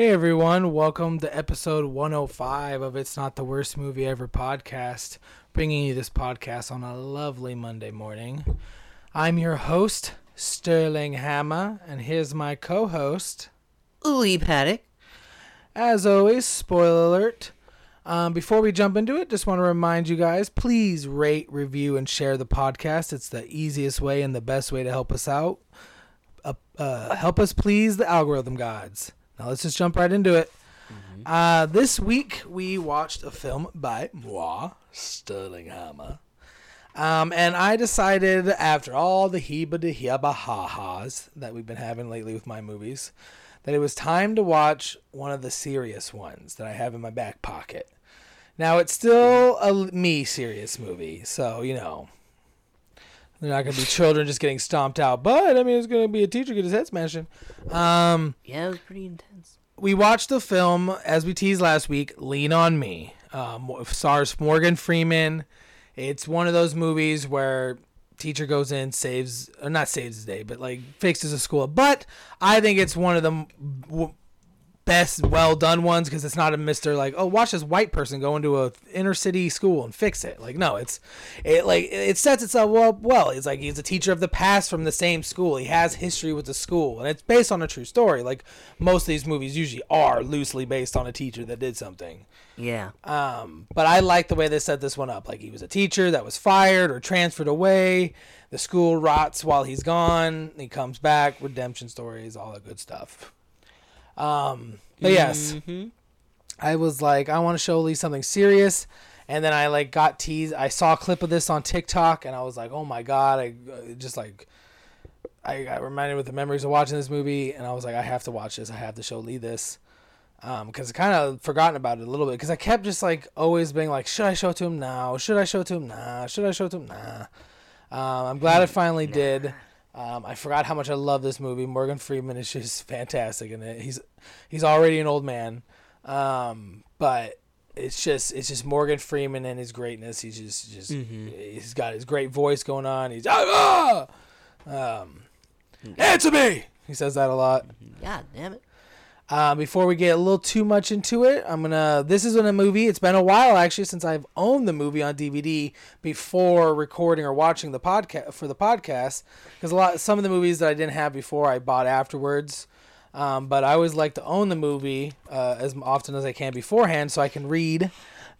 Hey everyone, welcome to episode 105 of It's Not the Worst Movie Ever podcast, bringing you this podcast on a lovely Monday morning. I'm your host, Sterling Hammer, and here's my co host, Lee Paddock. As always, spoiler alert. Um, before we jump into it, just want to remind you guys please rate, review, and share the podcast. It's the easiest way and the best way to help us out. Uh, uh, help us please the algorithm gods. Now let's just jump right into it. Uh, this week we watched a film by moi, Sterling Hammer. Um, and I decided after all the heba de heba ha ha's that we've been having lately with my movies, that it was time to watch one of the serious ones that I have in my back pocket. Now it's still a me serious movie, so you know. They're not gonna be children just getting stomped out, but I mean it's gonna be a teacher get his head smashed in. Um, Yeah, it was pretty intense. we watched the film as we teased last week lean on me um, stars morgan freeman it's one of those movies where teacher goes in saves or not saves the day but like fixes a school but i think it's one of the best well done ones because it's not a mister like oh watch this white person go into a inner city school and fix it like no it's it like it sets itself well well it's like he's a teacher of the past from the same school he has history with the school and it's based on a true story like most of these movies usually are loosely based on a teacher that did something Yeah. um, but I like the way they set this one up. Like he was a teacher that was fired or transferred away. The school rots while he's gone. He comes back. Redemption stories, all that good stuff. Um, but yes, hmm I was like, I want to show Lee something serious. And then I like got teased. I saw a clip of this on TikTok, and I was like, oh my god! I uh, just like, I got reminded with the memories of watching this movie, and I was like, I have to watch this. I have to show Lee this, um, because I kind of forgotten about it a little bit. Because I kept just like always being like, should I show it to him now? Should I show it to him now? Should I show it to him now? Um, I'm glad I finally did. Um, I forgot how much I love this movie. Morgan Freeman is just fantastic in it. He's he's already an old man, um, but it's just it's just Morgan Freeman and his greatness. He's just just he's got his great voice going on. He's ah, ah! um, answer me. He says that a lot. God damn it. Um, before we get a little too much into it, I'm gonna. This isn't a movie. It's been a while actually since I've owned the movie on DVD before recording or watching the podcast for the podcast. Because a lot, some of the movies that I didn't have before, I bought afterwards. Um, but I always like to own the movie uh, as often as I can beforehand, so I can read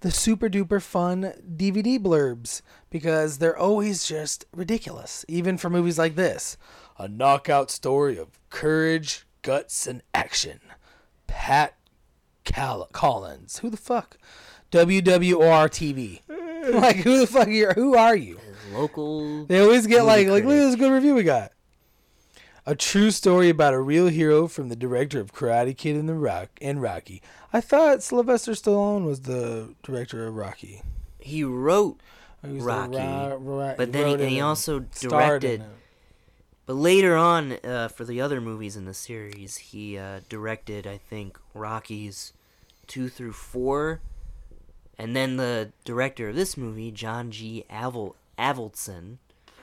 the super duper fun DVD blurbs because they're always just ridiculous, even for movies like this. A knockout story of courage, guts, and action. Pat Cal- Collins. Who the fuck? WWOR TV. Mm. like who the fuck are you? Who are you? Local. They always get like like look at this good review we got. A true story about a real hero from the director of Karate Kid and the Rock and Rocky. I thought Sylvester Stallone was the director of Rocky. He wrote, He was the Rocky, Ra- Ra- but then he, and he also directed. But later on, uh, for the other movies in the series, he uh, directed, I think, Rockies two through four, and then the director of this movie, John G. Avil- Avildsen,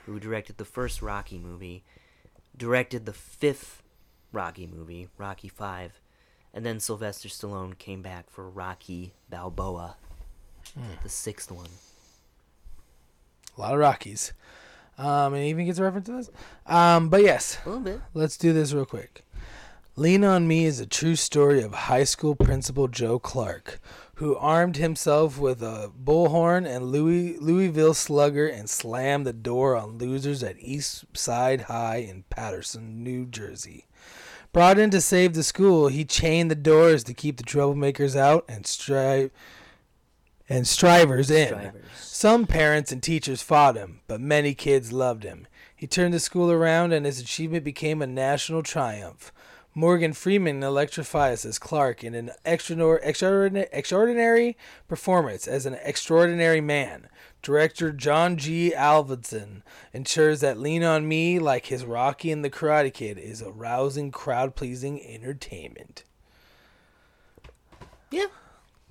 who directed the first Rocky movie, directed the fifth Rocky movie, Rocky Five, and then Sylvester Stallone came back for Rocky Balboa, the sixth one. A lot of Rockies. Um, and he even gets a reference to this. Um, but yes, A little bit. Let's do this real quick. Lean on Me is a true story of high school principal Joe Clark, who armed himself with a bullhorn and Louis, Louisville slugger and slammed the door on losers at East Side High in Paterson, New Jersey. Brought in to save the school, he chained the doors to keep the troublemakers out and strive and strivers in. Strivers. Some parents and teachers fought him, but many kids loved him. He turned the school around and his achievement became a national triumph. Morgan Freeman electrifies as Clark in an extraordinary, performance as an extraordinary man. Director John G. Avildsen ensures that Lean on Me, like his Rocky and the Karate Kid, is a rousing, crowd pleasing entertainment. Yeah,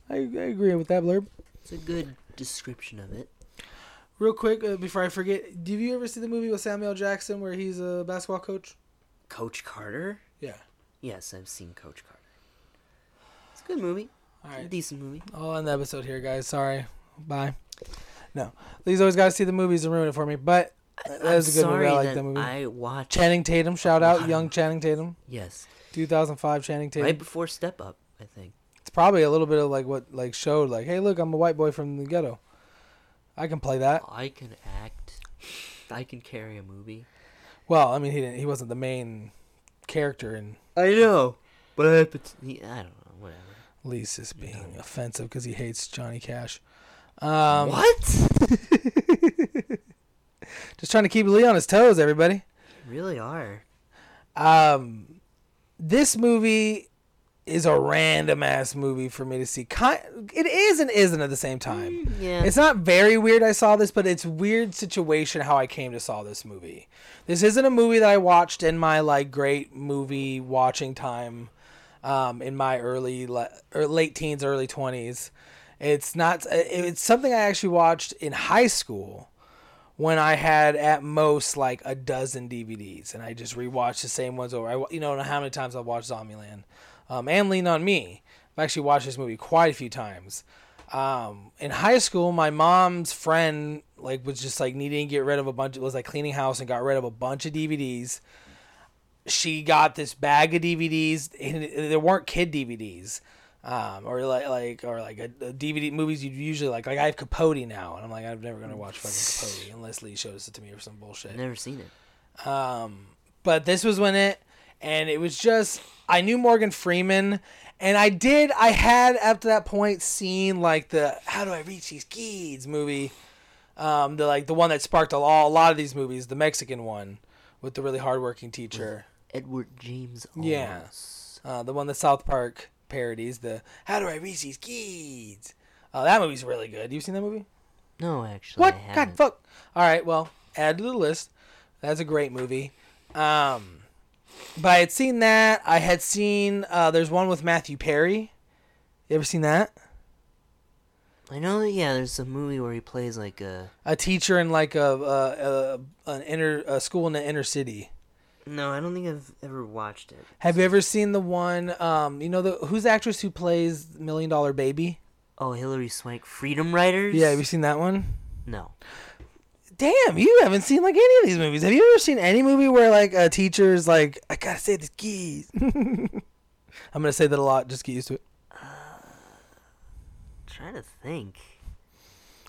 I, I agree with that blurb. It's a good description of it. Real quick, uh, before I forget, did you ever see the movie with Samuel Jackson where he's a basketball coach? Coach Carter? Yeah. Yes, I've seen Coach Carter. It's a good movie. All right. A decent movie. I'll end the episode here, guys. Sorry. Bye. No. These always got to see the movies and ruin it for me. But that was a good movie. I like that that movie. I watched. Channing Tatum. Shout out. Young Channing Tatum. yes. 2005 Channing Tatum. Right before Step Up, I think. Probably a little bit of like what like showed like, hey, look, I'm a white boy from the ghetto. I can play that. I can act. I can carry a movie. Well, I mean, he didn't. He wasn't the main character in I know, but I, but I don't know. Whatever. Is being offensive because he hates Johnny Cash. Um, what? Just trying to keep Lee on his toes, everybody. really are. Um, this movie is a random ass movie for me to see. It is and isn't at the same time. Mm, yeah. It's not very weird I saw this, but it's weird situation how I came to saw this movie. This isn't a movie that I watched in my like great movie watching time um, in my early le- or late teens, early 20s. It's not uh, it's something I actually watched in high school when I had at most like a dozen DVDs and I just rewatched the same ones over. I you know how many times I've watched Zombieland um, and Lean on Me. I've actually watched this movie quite a few times. Um, in high school, my mom's friend like was just like needing to get rid of a bunch. It was like cleaning house and got rid of a bunch of DVDs. She got this bag of DVDs. And there weren't kid DVDs, um, or like like or like a, a DVD movies you usually like. Like I have Capote now, and I'm like I'm never gonna watch fucking Capote unless Lee shows it to me or some bullshit. Never seen it. Um, but this was when it, and it was just I knew Morgan Freeman, and I did I had up to that point seen like the How Do I Reach These Kids movie, um, the like the one that sparked a lot, a lot of these movies, the Mexican one with the really hardworking teacher, Edward James. Yeah. Uh, the one that South Park parodies, the How Do I Reach These Kids. Uh, that movie's really good. You seen that movie? No, actually. What? God, fuck. All right, well, add to the list. That's a great movie. Um, but I had seen that. I had seen. Uh, there's one with Matthew Perry. You ever seen that? I know that. Yeah, there's a movie where he plays like a. A teacher in like a, a, a an inner a school in the inner city. No, I don't think I've ever watched it. Have you ever seen the one? Um, you know the who's the actress who plays Million Dollar Baby? Oh, Hilary Swank, Freedom Writers. Yeah, have you seen that one? No. Damn, you haven't seen like any of these movies. Have you ever seen any movie where like a teacher's like, I gotta say the keys? I'm gonna say that a lot. Just get used to it. trying to think.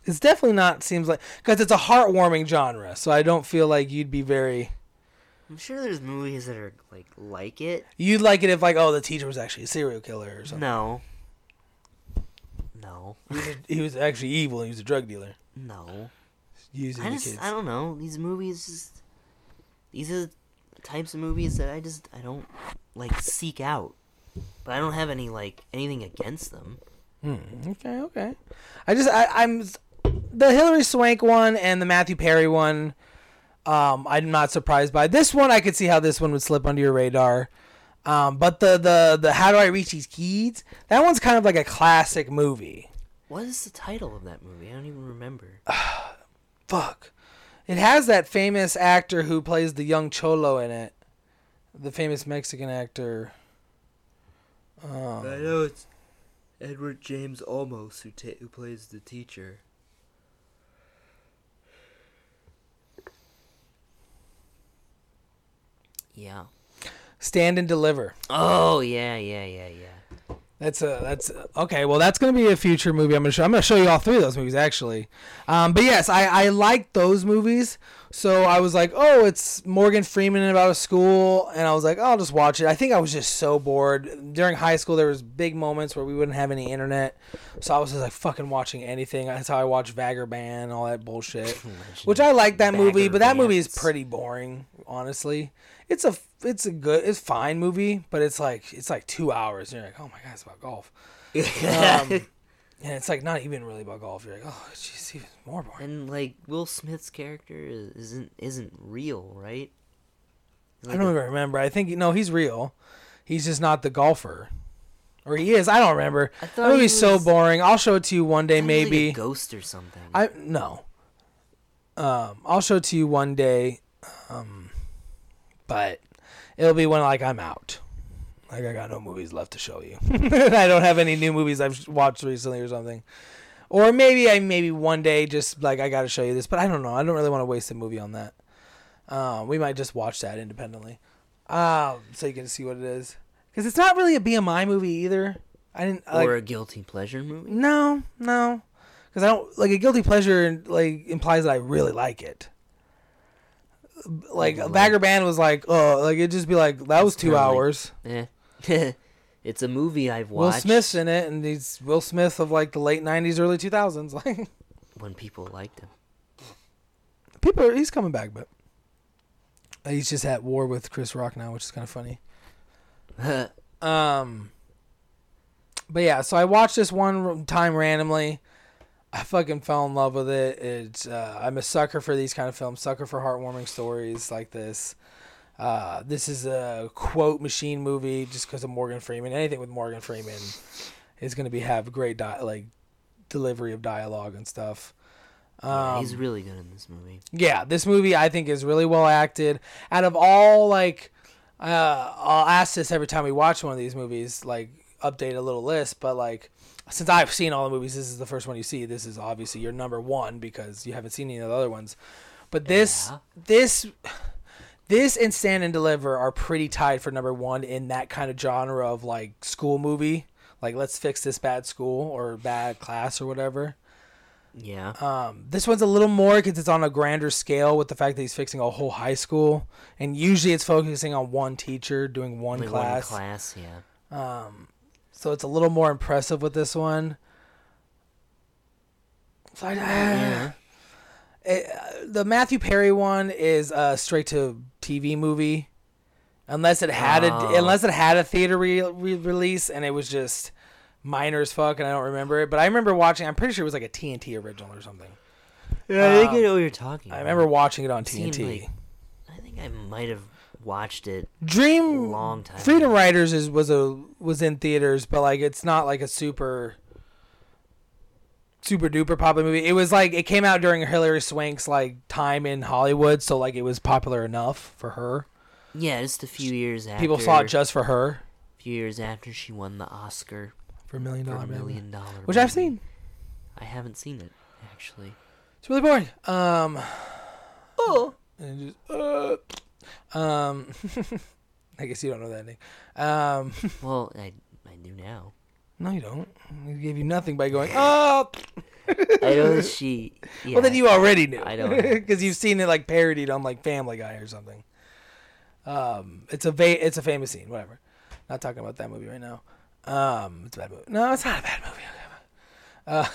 It's definitely not seems like because it's a heartwarming genre. So I don't feel like you'd be very. I'm sure there's movies that are like like it. You'd like it if like oh the teacher was actually a serial killer or something. No. No. He, was he was actually evil. and He was a drug dealer No. Using I the just kids. I don't know. These movies just these are the types of movies that I just I don't like seek out. But I don't have any like anything against them. Hmm, okay, okay. I just I, I'm the Hilary Swank one and the Matthew Perry one. Um, I'm not surprised by this one. I could see how this one would slip under your radar. Um, but the the the How Do I Reach These Kids? That one's kind of like a classic movie. What is the title of that movie? I don't even remember. Fuck. It has that famous actor who plays the young cholo in it. The famous Mexican actor. Um, I know it's Edward James Olmos who ta- who plays the teacher. Yeah. Stand and Deliver. Oh yeah, yeah, yeah, yeah. That's a that's okay. Well, that's gonna be a future movie. I'm gonna show. I'm gonna show you all three of those movies actually. Um, but yes, I I like those movies. So I was like, oh, it's Morgan Freeman about a school, and I was like, oh, I'll just watch it. I think I was just so bored during high school. There was big moments where we wouldn't have any internet, so I was just like fucking watching anything. That's how I watched Bagger Vance, all that bullshit. Which I like that movie, but that movie is pretty boring, honestly. It's a it's a good it's fine movie, but it's like it's like two hours. And you're like, oh my god, it's about golf. Um, and it's like not even really about golf. You're like, oh, jeez, even more boring. and like Will Smith's character is- isn't isn't real, right? He's I don't even remember. I think no, he's real. He's just not the golfer, or he is. I don't remember. I That movie's so boring. I'll show it to you one day, I thought he was like a maybe. ghost or something. I no. Um, I'll show it to you one day, um, but it'll be when like I'm out. Like I got no movies left to show you. I don't have any new movies I've watched recently or something. Or maybe I maybe one day just like I got to show you this, but I don't know. I don't really want to waste a movie on that. Um, we might just watch that independently, um, so you can see what it is. Because it's not really a BMI movie either. I didn't like. or a guilty pleasure movie. No, no, because I don't like a guilty pleasure. Like implies that I really like it. Like Bagger Vance was like, oh, like it'd just be like that was two kinda like- hours. Eh. it's a movie I've watched. Will Smith's in it, and he's Will Smith of like the late '90s, early 2000s. Like when people liked him. people, are, he's coming back, but he's just at war with Chris Rock now, which is kind of funny. Um, but yeah, so I watched this one time randomly. I fucking fell in love with it. It's uh, I'm a sucker for these kind of films, sucker for heartwarming stories like this. Uh, this is a quote machine movie just because of Morgan Freeman. Anything with Morgan Freeman is going to be have great di- like delivery of dialogue and stuff. Yeah, Um, he's really good in this movie. yeah, this movie I think is really well acted. Out of all like, uh, I'll ask this every time we watch one of these movies, like update a little list. But like, since I've seen all the movies, this is the first one you see. This is obviously your number one because you haven't seen any of the other ones. But this, Yeah. this, this and Stand and Deliver are pretty tied for number one in that kind of genre of like school movie. Like, let's fix this bad school or bad class or whatever. Yeah. Um, this one's a little more because it's on a grander scale with the fact that he's fixing a whole high school, and usually it's focusing on one teacher doing one Only class. One class, yeah. Um, so it's a little more impressive with this one. So I, Yeah. it, uh, the Matthew Perry one is a straight to TV movie, unless it had Oh. a unless it had a theater re- re- release and it was just minor as fuck and I don't remember it. But I remember watching. I'm pretty sure it was like a TNT original or something. Yeah, I think I know what you're talking I remember watching it on TNT. like- I think I might have watched it Dream long time Freedom ago. Writers is was a was in theaters, but like it's not like a super super duper popular movie. It was like it came out during Hilary Swank's like time in Hollywood, so like it was popular enough for her. Yeah, just a few years after. People saw it just for her a few years after she won the Oscar for a million for dollar movie, million dollar. which I've seen. I haven't seen it actually. It's really boring. Um, oh, and just, uh, um, I guess you don't know that name. Um, Well, I I do now. no, you don't. I gave you nothing by going. Oh, I know that she. Yeah, well, then you already knew. I don't know. because you've seen it like parodied on like Family Guy or something. Um, it's a va- it's a famous scene. Whatever. Not talking about that movie right now. Um, it's a bad movie. No, it's not a bad movie. Uh,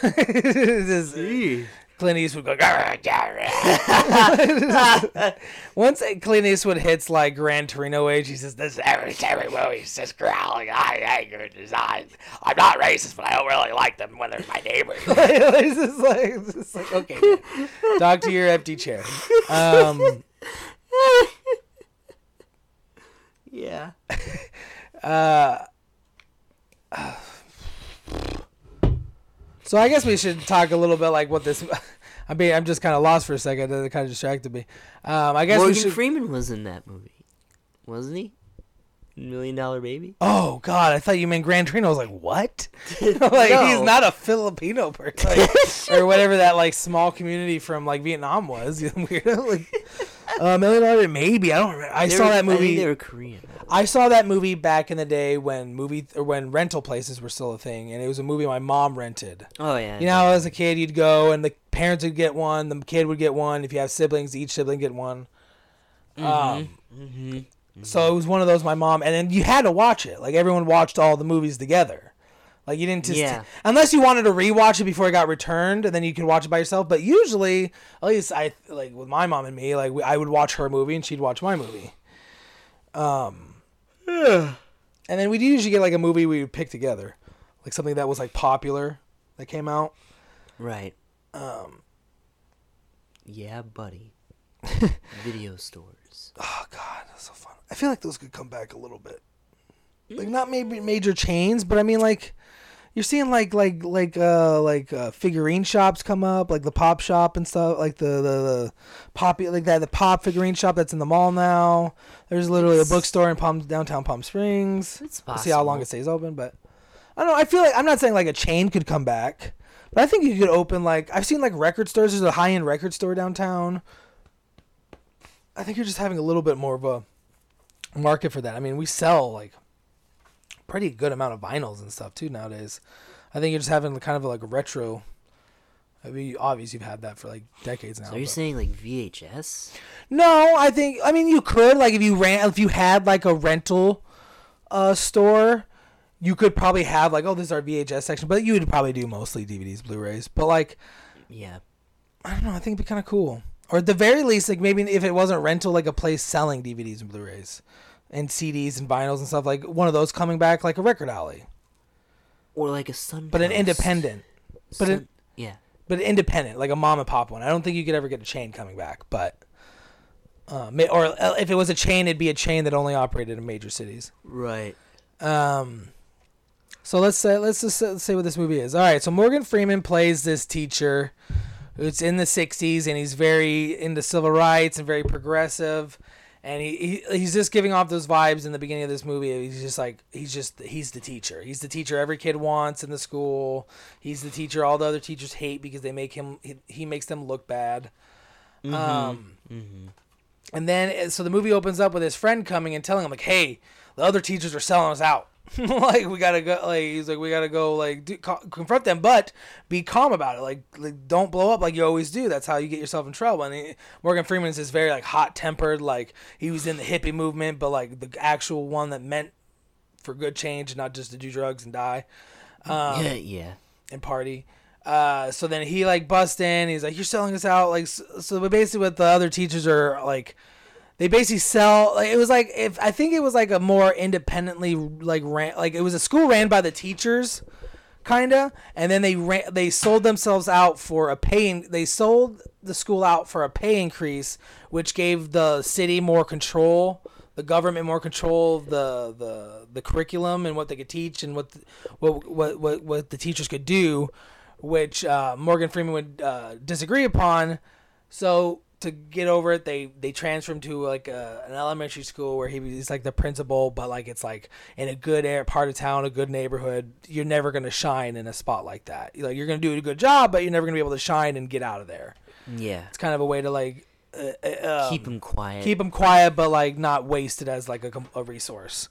this is Clint Eastwood going. Once Clint Eastwood hits like Gran Torino age, he says, "This every every movie's just growling. I anger design. I'm not racist, but I don't really like them when they're my neighbors." it's just like, just like, okay, man. talk to your empty chair. Um, Yeah. uh, so I guess we should talk a little bit like what this. I mean, I'm just kind of lost for a second. It kind of distracted me. Um, I guess Morgan should. Freeman was in that movie, wasn't he? Million Dollar Baby. Oh God, I thought you meant Gran Torino. I was like, what? like he's not a Filipino person, like, or whatever that like small community from like Vietnam was. Like, uh, Million Dollar, maybe I don't. remember. I They saw were- that movie. they were Korean. I saw that movie back in the day when movie or when rental places were still a thing, and it was a movie my mom rented. Oh yeah. You know, how as a kid, you'd go and the parents would get one, the kid would get one. If you have siblings, each sibling get one. Um, hmm so it was one of those my mom, and then you had to watch it. Like everyone watched all the movies together. Like you didn't just Yeah. unless you wanted to rewatch it before it got returned, and then you could watch it by yourself. But usually, at least I like with my mom and me, like we, I would watch her movie and she'd watch my movie. Um, and then we'd usually get like a movie we would pick together, like something that was like popular that came out. Right. Um, Yeah, buddy. Video stores. oh god, that's so fun. I feel like those could come back a little bit. Like not maybe major chains, but I mean like you're seeing like like like uh like uh, figurine shops come up, like the pop shop and stuff, like the the, the pop like that the pop figurine shop that's in the mall now. There's literally a bookstore in Palm downtown Palm Springs. It's We'll see how long it stays open, but I don't know. I feel like I'm not saying like a chain could come back, but I think you could open like I've seen like record stores. There's a high end record store downtown. I think you're just having a little bit more of a market for that. I mean, we sell like pretty good amount of vinyls and stuff too nowadays. I think you're just having kind of like a retro. I mean, obviously you've had that for like decades now. So you're but- saying like VHS? no, I think I mean you could like if you ran if you had like a rental uh store, you could probably have like oh this is our VHS section, but you would probably do mostly DVDs, Blu-rays. But like Yeah. I don't know, I think it'd be kind of cool. Or at the very least, like maybe if it wasn't rental, like a place selling DVDs and Blu-rays and CDs and vinyls and stuff, like one of those coming back, like a record alley, Or like a Sun. but an independent, but Sun- an yeah. but an independent, like a mom and pop one. I don't think you could ever get a chain coming back, but. Uh, or uh, if it was a chain, it'd be a chain that only operated in major cities. Right. Um, so let's say let's just say, say what this movie is. All right, so Morgan Freeman plays this teacher who's in the '60s and he's very into civil rights and very progressive, and he, he he's just giving off those vibes in the beginning of this movie. He's just like he's just he's the teacher. He's the teacher every kid wants in the school. He's the teacher all the other teachers hate because they make him he, he makes them look bad. Um, Mm-hmm. and then so the movie opens up with his friend coming and telling him like, "Hey, the other teachers are selling us out. like we gotta go. Like he's like we gotta go like do, co- confront them, but be calm about it. Like, like don't blow up like you always do. That's how you get yourself in trouble." And he, Morgan Freeman's is very like hot tempered. Like he was in the hippie movement, but like the actual one that meant for good change, not just to do drugs and die Um, yeah. Yeah. and party. Uh, so then he like busts in. He's like, "You're selling us out." Like, so, so basically, what the other teachers are like, they basically sell. Like, it was like if I think it was like a more independently like ran like it was a school ran by the teachers, kinda, and then they ran they sold themselves out for a paying. They sold the school out for a pay increase, which gave the city more control. The government more control of the, the the curriculum and what they could teach and what the, what, what what what the teachers could do, which uh, Morgan Freeman would uh, disagree upon. So to get over it, they they transfer him to like a, an elementary school where he, he's like the principal, but like it's like in a good air part of town, a good neighborhood. You're never gonna shine in a spot like that. Like you're gonna do a good job, but you're never gonna be able to shine and get out of there. Yeah. It's kind of a way to like uh, uh, um, Keep him quiet. keep him quiet, but like not wasted as like a, a resource.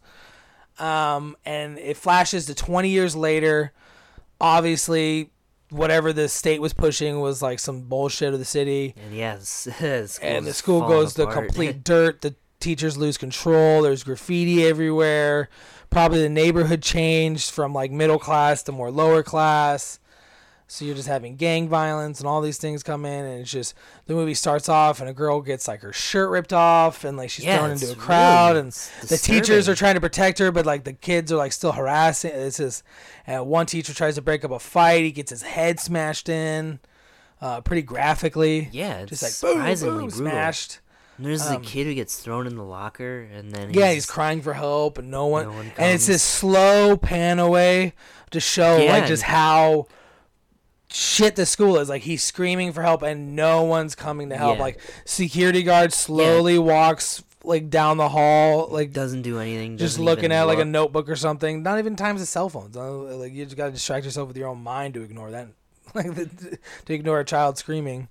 Um, and it flashes to 20 years later. Obviously, whatever the state was pushing was like some bullshit of the city, And yeah, the, and the school goes to complete dirt. The teachers lose control. There's graffiti everywhere. Probably the neighborhood changed from like middle class to more lower class. So you're just having gang violence and all these things come in, and it's just the movie starts off and a girl gets like her shirt ripped off and like she's Yeah, thrown into a crowd, really- and it's the teachers are trying to protect her, but like the kids are like still harassing. This is, uh, one teacher tries to break up a fight. He gets his head smashed in, uh, pretty graphically. Yeah, it's just like boom, surprisingly boom, brutal. smashed. And there's um, the kid who gets thrown in the locker, and then Yeah, he's crying for help, and no one. No one and it's this slow pan away to show Yeah, like just how shit the school is. Like he's screaming for help, and no one's coming to help. Yeah. Like security guard slowly walks like down the hall, like doesn't do anything. just looking even at like a notebook or something. Not even times the cell phones. Uh, Like you just gotta distract yourself with your own mind to ignore that. Like the, to ignore a child screaming.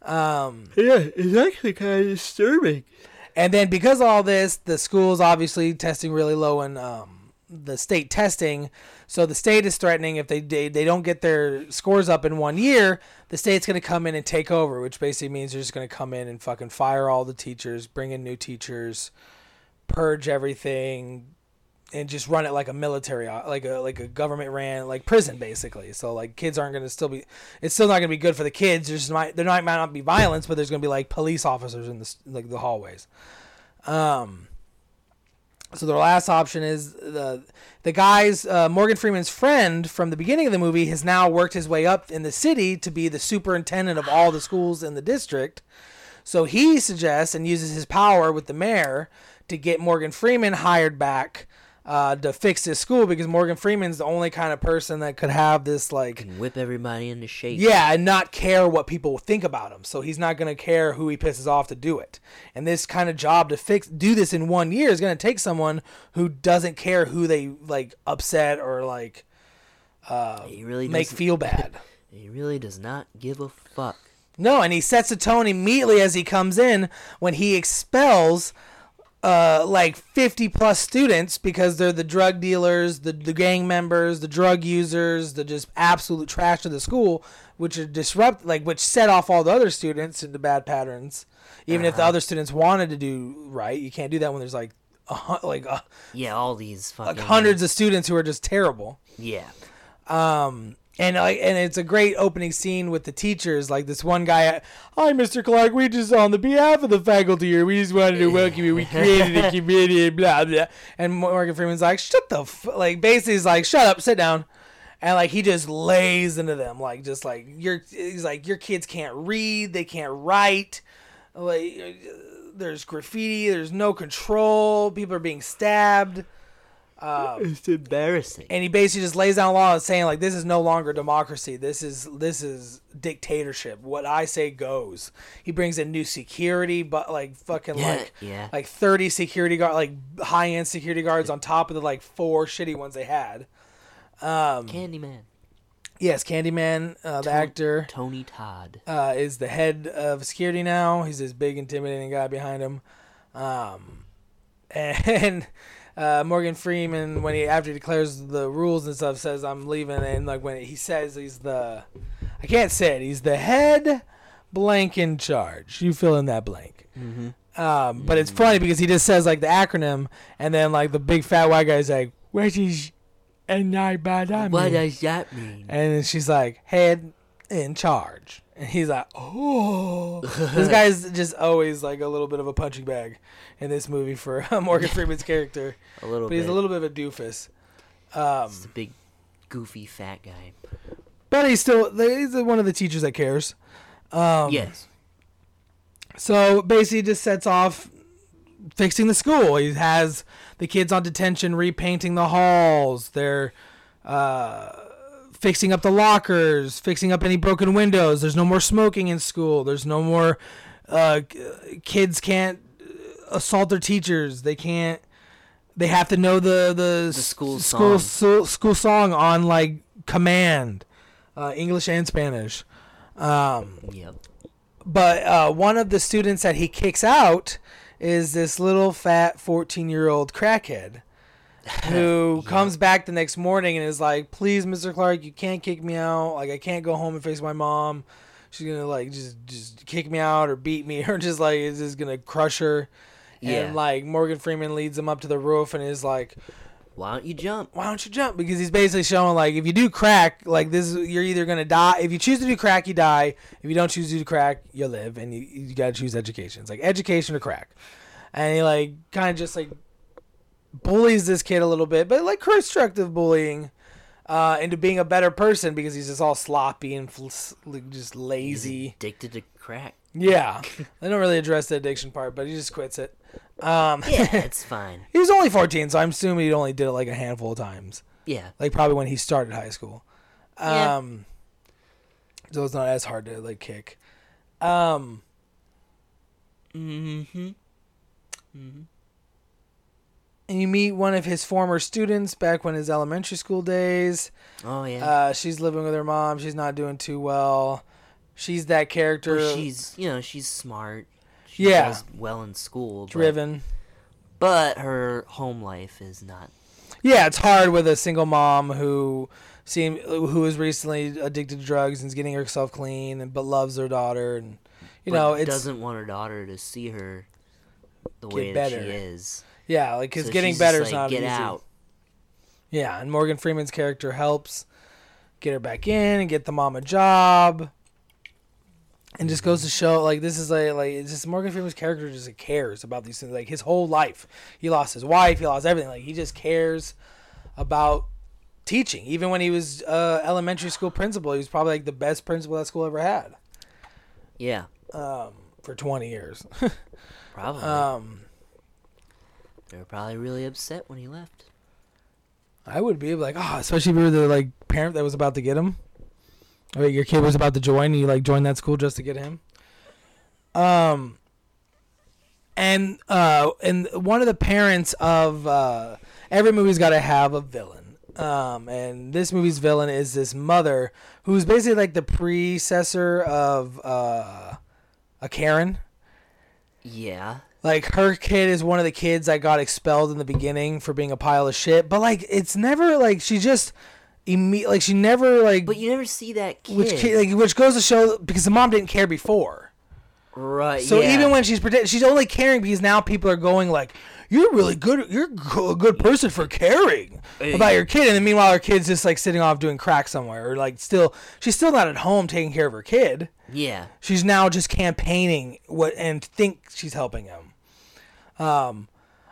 Um, Yeah, it's actually kind of disturbing. and then because of all this, the school's obviously testing really low in um, the state testing. So the state is threatening if they, they they don't get their scores up in one year, the state's going to come in and take over, which basically means they're just going to come in and fucking fire all the teachers, bring in new teachers, purge everything, and just run it like a military, uh, like a like a government ran like prison basically. So like kids aren't going to still be, it's still not going to be good for the kids. There's might there might might not be violence, but there's going to be like police officers in the like the hallways. Um. So the last option is the the guy's uh, Morgan Freeman's friend from the beginning of the movie has now worked his way up in the city to be the superintendent of all the schools in the district. So he suggests and uses his power with the mayor to get Morgan Freeman hired back uh, to fix this school because Morgan Freeman's the only kind of person that could have this like Can whip everybody into shape. yeah, and not care what people think about him. So he's not going to care who he pisses off to do it. And this kind of job to fix do this in one year is going to take someone who doesn't care who they like upset or like He really make feel bad. He really does not give a fuck. No, and he sets a tone immediately as he comes in when he expels uh, like 50 plus students because they're the drug dealers, the, the gang members, the drug users, the just absolute trash of the school, which are disrupt like which set off all the other students into bad patterns. Even if the other students wanted to do right, you can't do that when there's like a, like uh, Yeah, all these fucking like hundreds of students who are just terrible. Yeah, Um, and like, and it's a great opening scene with the teachers. Like this one guy, hi, Mr. Clark. We just on the behalf of the faculty here, we just wanted to welcome you. We created a committee, blah blah. And Morgan Freeman's like, shut the f-, like. Basically, he's like, shut up, sit down. And like he just lays into them, like just like your he's like your kids can't read, they can't write, like there's graffiti, there's no control, people are being stabbed it's embarrassing. and he basically just lays down law and saying like this is no longer democracy this is this is dictatorship what i say goes he brings in new security but like fucking Yeah, like yeah. like 30 security guard like high-end security guards on top of the like four shitty ones they had Um, Candyman, yes candyman uh, the actor Tony Todd. uh, is the head of security now. He's this big, intimidating guy behind him. Um, and uh, Morgan Freeman, when he after he declares the rules and stuff, says, "I'm leaving." And like when he says he's the, I can't say it. He's the head blank in charge. You fill in that blank. Um, but it's funny because he just says like the acronym, and then like the big fat white guy's like, "What is and I What does that mean? and she's like, head in charge. And he's like, oh. this guy's just always like a little bit of a punching bag in this movie for Morgan Freeman's character. A little But bit. he's a little bit of a doofus. Um, He's a big, goofy, fat guy. but he's still he's one of the teachers that cares. Um, yes. So basically, he just sets off fixing the school. He has the kids on detention repainting the halls. They're uh, fixing up the lockers, fixing up any broken windows. There's no more smoking in school. There's no more uh, kids can't assault their teachers. They can't. They have to know the the, s- school school song. so- school song on like command, uh, English and Spanish. Um, Yep. but uh, one of the students that he kicks out is this little fat 14 year old crackhead who comes back the next morning and is like, "Please, Mr. Clark, you can't kick me out. Like, I can't go home and face my mom. She's gonna like just just kick me out or beat me or just like is just gonna crush her." Yeah. And like Morgan Freeman leads him up to the roof and is like, Why don't you jump? why don't you jump? Because he's basically showing like if you do crack, like this, you're either gonna die. If you choose to do crack, you die. If you don't choose to do crack, you live, and you you gotta choose education. It's like education or crack. And he like kind of just like bullies this kid a little bit, but like constructive bullying. Uh, into being a better person because he's just all sloppy and fl- just He's lazy. addicted to crack. Yeah, they don't really address the addiction part, but he just quits it. Um, Yeah, it's fine. he was only 14, so I'm assuming he only did it like a handful of times Yeah. like probably when he started high school. Yeah. Um so it's not as hard to like kick. Um Mm-hmm. and you meet one of his former students back when his elementary school days. Oh yeah. Uh she's living with her mom. She's not doing too well. She's that character Well, she's you know she's smart. She Yeah. does well in school. driven. but her home life is not. Yeah, it's hard with a single mom who seem who is recently addicted to drugs and is getting herself clean and but loves her daughter and you but know, it doesn't want her daughter to see her the way that better. she is. Yeah, like cuz So getting better is like, not get easy. out. Yeah, and Morgan Freeman's character helps get her back in and get the mom a job. And just goes to show like this is like like it's just Morgan Freeman's character just cares about these things like his whole life. He lost his wife, he lost everything. Like he just cares about teaching. Even when he was uh, elementary school principal, he was probably like the best principal that school ever had Yeah, um, for 20 years. probably. um, they were probably really upset when he left. I would be like, oh, especially if you were the like parent that was about to get him, or your kid was about to join, and you like joined that school just to get him. Um, and uh, and one of the parents of uh, every movie's got to have a villain. Um, and this movie's villain is this mother who's basically like the predecessor of uh, a Karen. Yeah. Like her kid is one of the kids that got expelled in the beginning for being a pile of shit, but like it's never like she just imme- like she never like But you never see that kid. which kid, like which goes to show because the mom didn't care before. right. So yeah. even when she's pretend, she's only caring because now people are going like, "You're really good. You're a good person for caring about your kid." And then meanwhile, her kid's just like sitting off doing crack somewhere, or like still she's still not at home taking care of her kid. Yeah. She's now just campaigning what and think she's helping him. Um,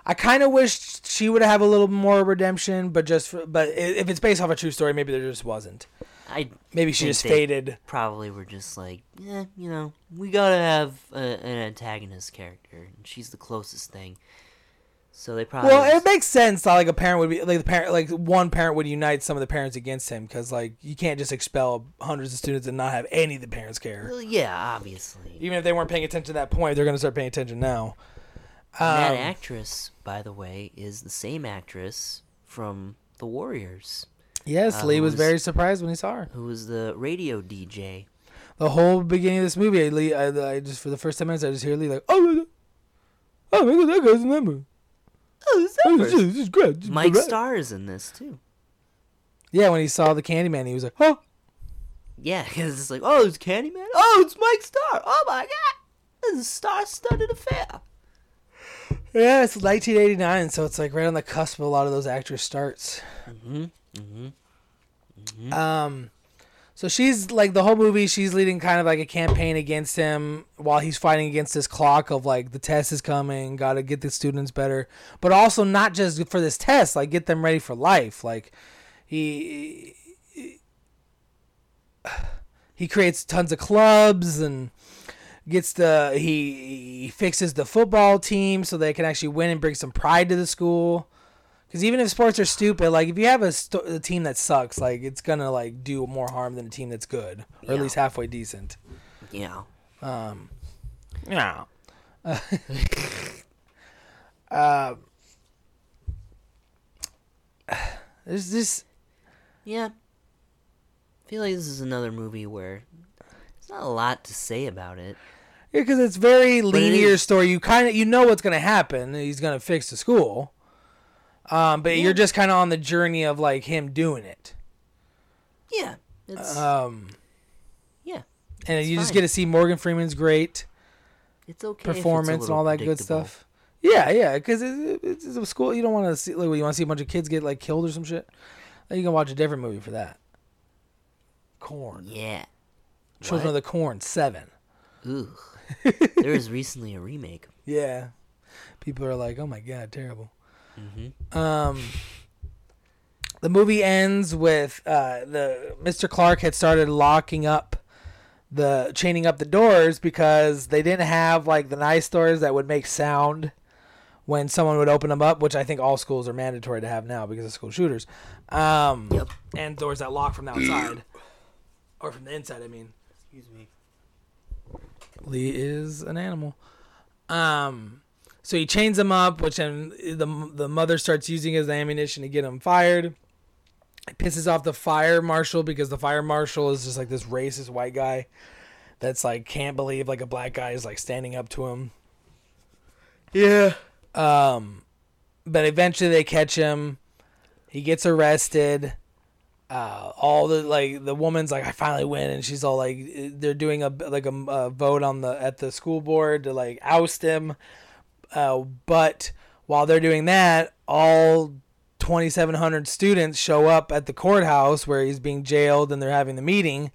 I kind of wish she would have a little more redemption, but just for, but if it's based off a true story, maybe there just wasn't. I Maybe she just faded. Probably were just like, yeah, you know, we gotta have a, an antagonist character, and she's the closest thing. So they probably. Well, it makes sense that like a parent would be like the parent like one parent would unite some of the parents against him because like you can't just expel hundreds of students and not have any of the parents care. Well, yeah, obviously. Even if they weren't paying attention at that point, they're gonna start paying attention now. And that Um, actress, by the way, is the same actress from The Warriors, yes, uh, Lee was very surprised when he saw her. who was the radio DJ. The whole beginning of this movie, Lee, I, I just for the first ten minutes, I just hear Lee like, oh, my God. oh, my God, that guy's in that movie. Oh, Oh, this is, this is great. This is Mike great." Starr is in this too. Yeah, when he saw the Candyman, he was like, oh, Yeah, because it's like, oh, it's Candyman. Oh, it's Mike Starr. Oh my God, this is a star-studded affair. Yeah, it's 1989, so it's like right on the cusp of a lot of those actors' starts. Mm-hmm. Mm-hmm. Um, so she's like the whole movie. She's leading kind of like a campaign against him while he's fighting against this clock of like the test is coming. Got to get the students better, but also not just for this test. Like get them ready for life. Like he he creates tons of clubs and gets the he, he fixes the football team so they can actually win and bring some pride to the school. Because even if sports are stupid, like if you have a, st- a team that sucks, like it's gonna like do more harm than a team that's good or at least halfway decent. Yeah. Um, yeah. uh, there's this. Yeah. I feel like this is another movie where there's not a lot to say about it. Yeah, because it's very linear story. You kind of you know what's gonna happen. He's gonna fix the school, um, but Yeah. you're just kind of on the journey of like him doing it. Yeah. It's Um, yeah. and it's you just get to see Morgan Freeman's great. It's okay. if it's performance and all that good stuff. Yeah, yeah, because it, it's a school. You don't want to see like you want to see a bunch of kids get like killed or some shit. Then you can watch a different movie for that. Corn, Yeah. Children of the Corn, seven. Ooh. there was recently a remake. Yeah, people are like, "Oh my god, terrible." Mm-hmm. Um, the movie ends with uh, the Mr. Clark had started locking up the chaining up the doors because they didn't have like the nice doors that would make sound when someone would open them up, which I think all schools are mandatory to have now because of school shooters. Um, Yep. And doors that lock from the outside or from the inside. I mean, Excuse me. Lee is an animal. Um, so he chains him up, which then the the mother starts using his ammunition to get him fired. It pisses off the fire marshal because the fire marshal is just like this racist white guy that's like can't believe like a black guy is like standing up to him. Yeah. Um, but eventually they catch him. He gets arrested. Uh, all the like the woman's like I finally win, and she's all like they're doing a like a, a vote on the at the school board to like oust him. Uh, but while they're doing that, all 2,700 students show up at the courthouse where he's being jailed, and they're having the meeting,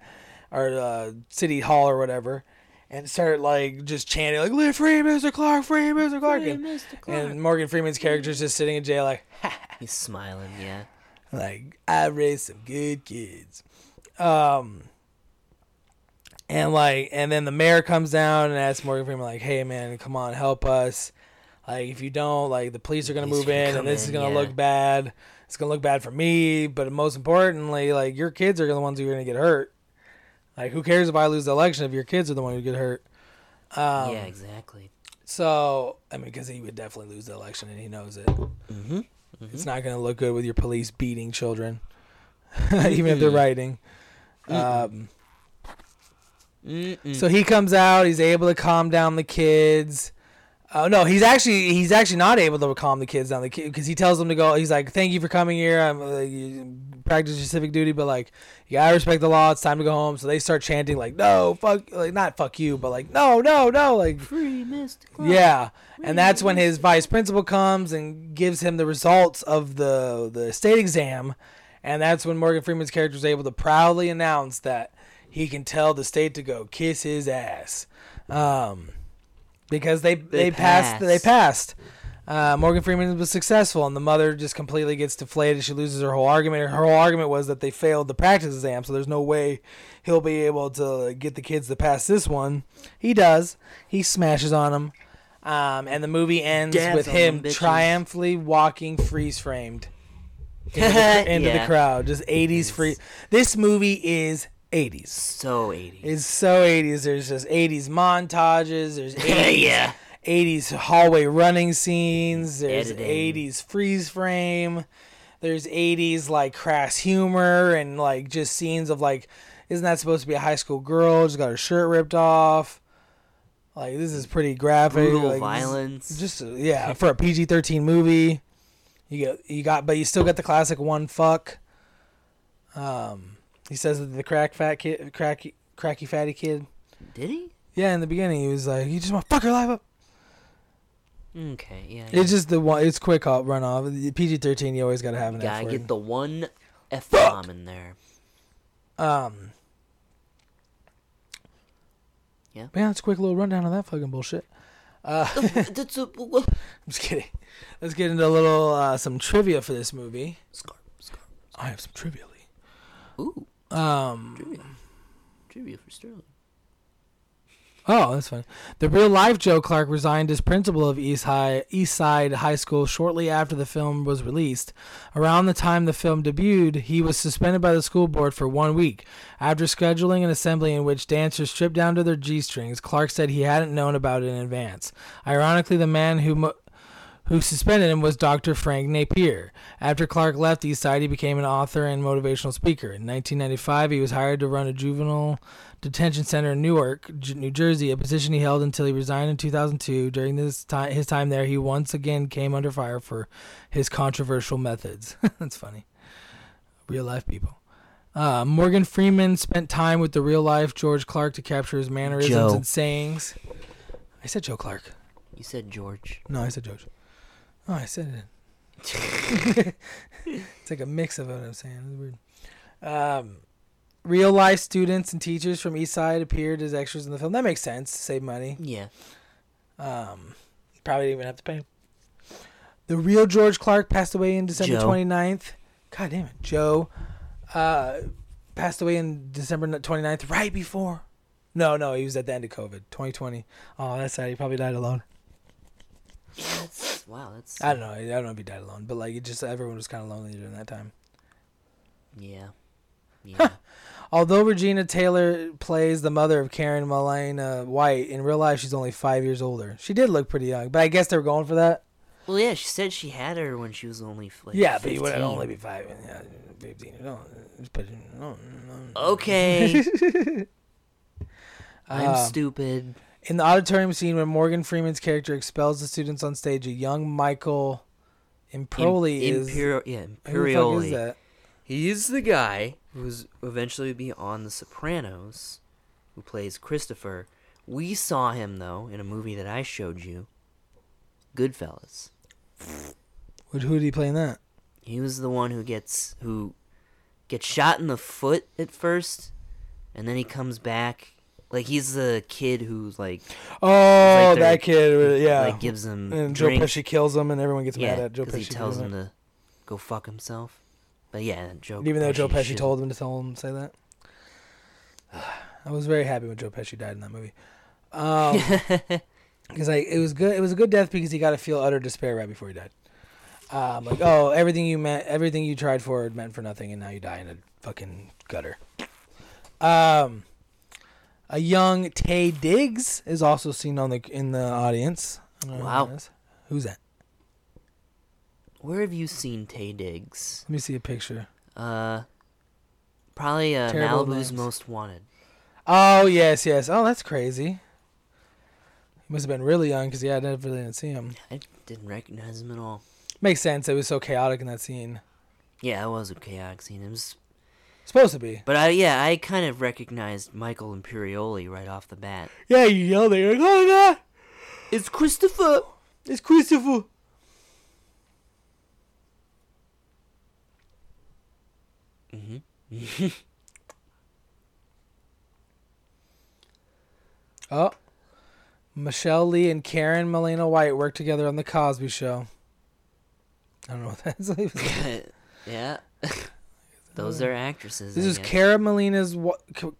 or uh, city hall or whatever, and start like just chanting like "Live free, Mr. Clark, free, Mr. Clark," Hey, and, Mr. Clark. and Morgan Freeman's character's just sitting in jail like. He's smiling, yeah. Like I raised some good kids. Um and like and then the mayor comes down and asks Morgan Freeman like, "Hey man, come on, help us. Like if you don't, like the police are going to move gonna in and this is going to yeah. look bad." it's gonna look bad for me, but most importantly, like your kids are the ones who are gonna get hurt. Like, who cares if I lose the election if your kids are the one who get hurt? Um, yeah, exactly. So, I mean, because he would definitely lose the election and he knows it. Mm-hmm. It's not going to look good with your police beating children, even if they're writing. Um, so he comes out. He's able to calm down the kids. Oh no, he's actually he's actually not able to calm the kids down. The because he tells them to go. He's like, "Thank you for coming here. I'm uh, practice your civic duty, but like you gotta respect the law. It's time to go home." So they start chanting like, "No, fuck, like not fuck you, but like no, no, no, like Free Mr. Clark. yeah." And that's when his vice principal comes and gives him the results of the the state exam, and that's when Morgan Freeman's character is able to proudly announce that he can tell the state to go kiss his ass, um, because they they, passed they passed. Uh, Morgan Freeman was successful, and the mother just completely gets deflated. She loses her whole argument. Her whole argument was that they failed the practice exam, so there's no way he'll be able to get the kids to pass this one. He does. He smashes on them. Um, and the movie ends with him triumphantly walking freeze framed into, the, into the crowd. Just 80s free. This movie is 80s. So 80s. It's so 80s. There's just 80s montages. There's 80s, yeah. 80s hallway running scenes. There's Editing. 80s freeze frame. There's 80s like crass humor and like just scenes of like, isn't that supposed to be a high school girl? Just got her shirt ripped off. Like this is pretty graphic. Brutal like, violence. just yeah, for a PG thirteen movie, you got you got, but you still got the classic one fuck. Um, he says that the crack fat kid, cracky cracky fatty kid. Did he? Yeah, in the beginning he was like, "You just want to fuck her life up." Okay, yeah. yeah. It's just the one. It's quick off run off. PG thirteen, you always gotta have an gotta get the one F bomb in there. um. Yeah. Yeah, it's a quick little rundown of that fucking bullshit. Uh, That's. I'm just kidding. Let's get into a little uh, some trivia for this movie. Scar, scar. I have some trivia. Lee. Ooh, Um. trivia. Trivia for Sterling. Oh, that's funny. The real life Joe Clark resigned as principal of East High East Side High School shortly after the film was released. Around the time the film debuted, he was suspended by the school board for one week. After scheduling an assembly in which dancers stripped down to their G strings, Clark said he hadn't known about it in advance. Ironically, the man who mo- who suspended him was Dr. Frank Napier. After Clark left Eastside, he became an author and motivational speaker. In 1995, he was hired to run a juvenile detention center in Newark, New Jersey, a position he held until he resigned in 2002. During this time, his time there, he once again came under fire for his controversial methods. That's funny. Real life people. Uh, Morgan Freeman spent time with the real life George Clark to capture his mannerisms Joe. and sayings. I said Joe Clark. You said George. No, I said George. Oh, I said it. it's like a mix of what I'm saying. It's weird. Um, real life students and teachers from East Side appeared as extras in the film. That makes sense. Save money. Yeah. Um, probably didn't even have to pay. The real George Clark passed away in December Joe. 29th. God damn it. Joe uh, passed away in December 29th, right before. No, no, he was at the end of COVID, 2020. Oh, that's sad. He probably died alone. That's wow. That's I don't know. I don't know if he died alone, but like it just everyone was kind of lonely during that time. yeah. Yeah. Although Regina Taylor plays the mother of Karen Malina White, in real life she's only five years older. She did look pretty young, but I guess they were going for that. well, yeah. She said she had her when she was only like. yeah, but you would only be five. Yeah, fifteen. No, but no, no. Okay. I'm Uh, stupid. In the auditorium scene where Morgan Freeman's character expels the students on stage, a young Michael Improli Im- is. Imperial. Yeah. who the fuck is that? He's the guy who's eventually be on The Sopranos, who plays Christopher. We saw him though in a movie that I showed you, Goodfellas. Who did he play in that? He was the one who gets who gets shot in the foot at first, and then he comes back. Like he's the kid who's like, Oh, they're- that kid. Yeah. like gives him and Joe drink. Pesci kills him, and everyone gets yeah, mad at Joe Pesci. he tells him to go fuck himself. But yeah, Joe. even though Joe Pesci should- told him to tell him to say that. I was very happy when Joe Pesci died in that movie. Um, because like it was good. It was a good death because he got to feel utter despair right before he died. Um, like, oh, everything you meant, everything you tried for meant for nothing, and now you die in a fucking gutter. Um, a young Taye Diggs is also seen on the in the audience. Who Wow. Who's that? Where have you seen Taye Diggs? Let me see a picture. Uh, probably uh, Terrible Malibu's names. Most Wanted. Oh yes, yes. Oh, that's crazy. He must have been really young because yeah, I never really didn't see him. I didn't recognize him at all. Makes sense. It was so chaotic in that scene. Yeah, it was a chaotic scene. It was, Supposed to be. but I yeah, I kind of recognized Michael Imperioli right off the bat. Yeah, you yelled at. You're like, oh my god, It's Christopher. it's Christopher. Mm-hmm. Oh, Michelle Lee and Karen Malina White worked together on the Cosby Show. I don't know what that's. yeah, those mm. are actresses. This I is guess. Cara Molina's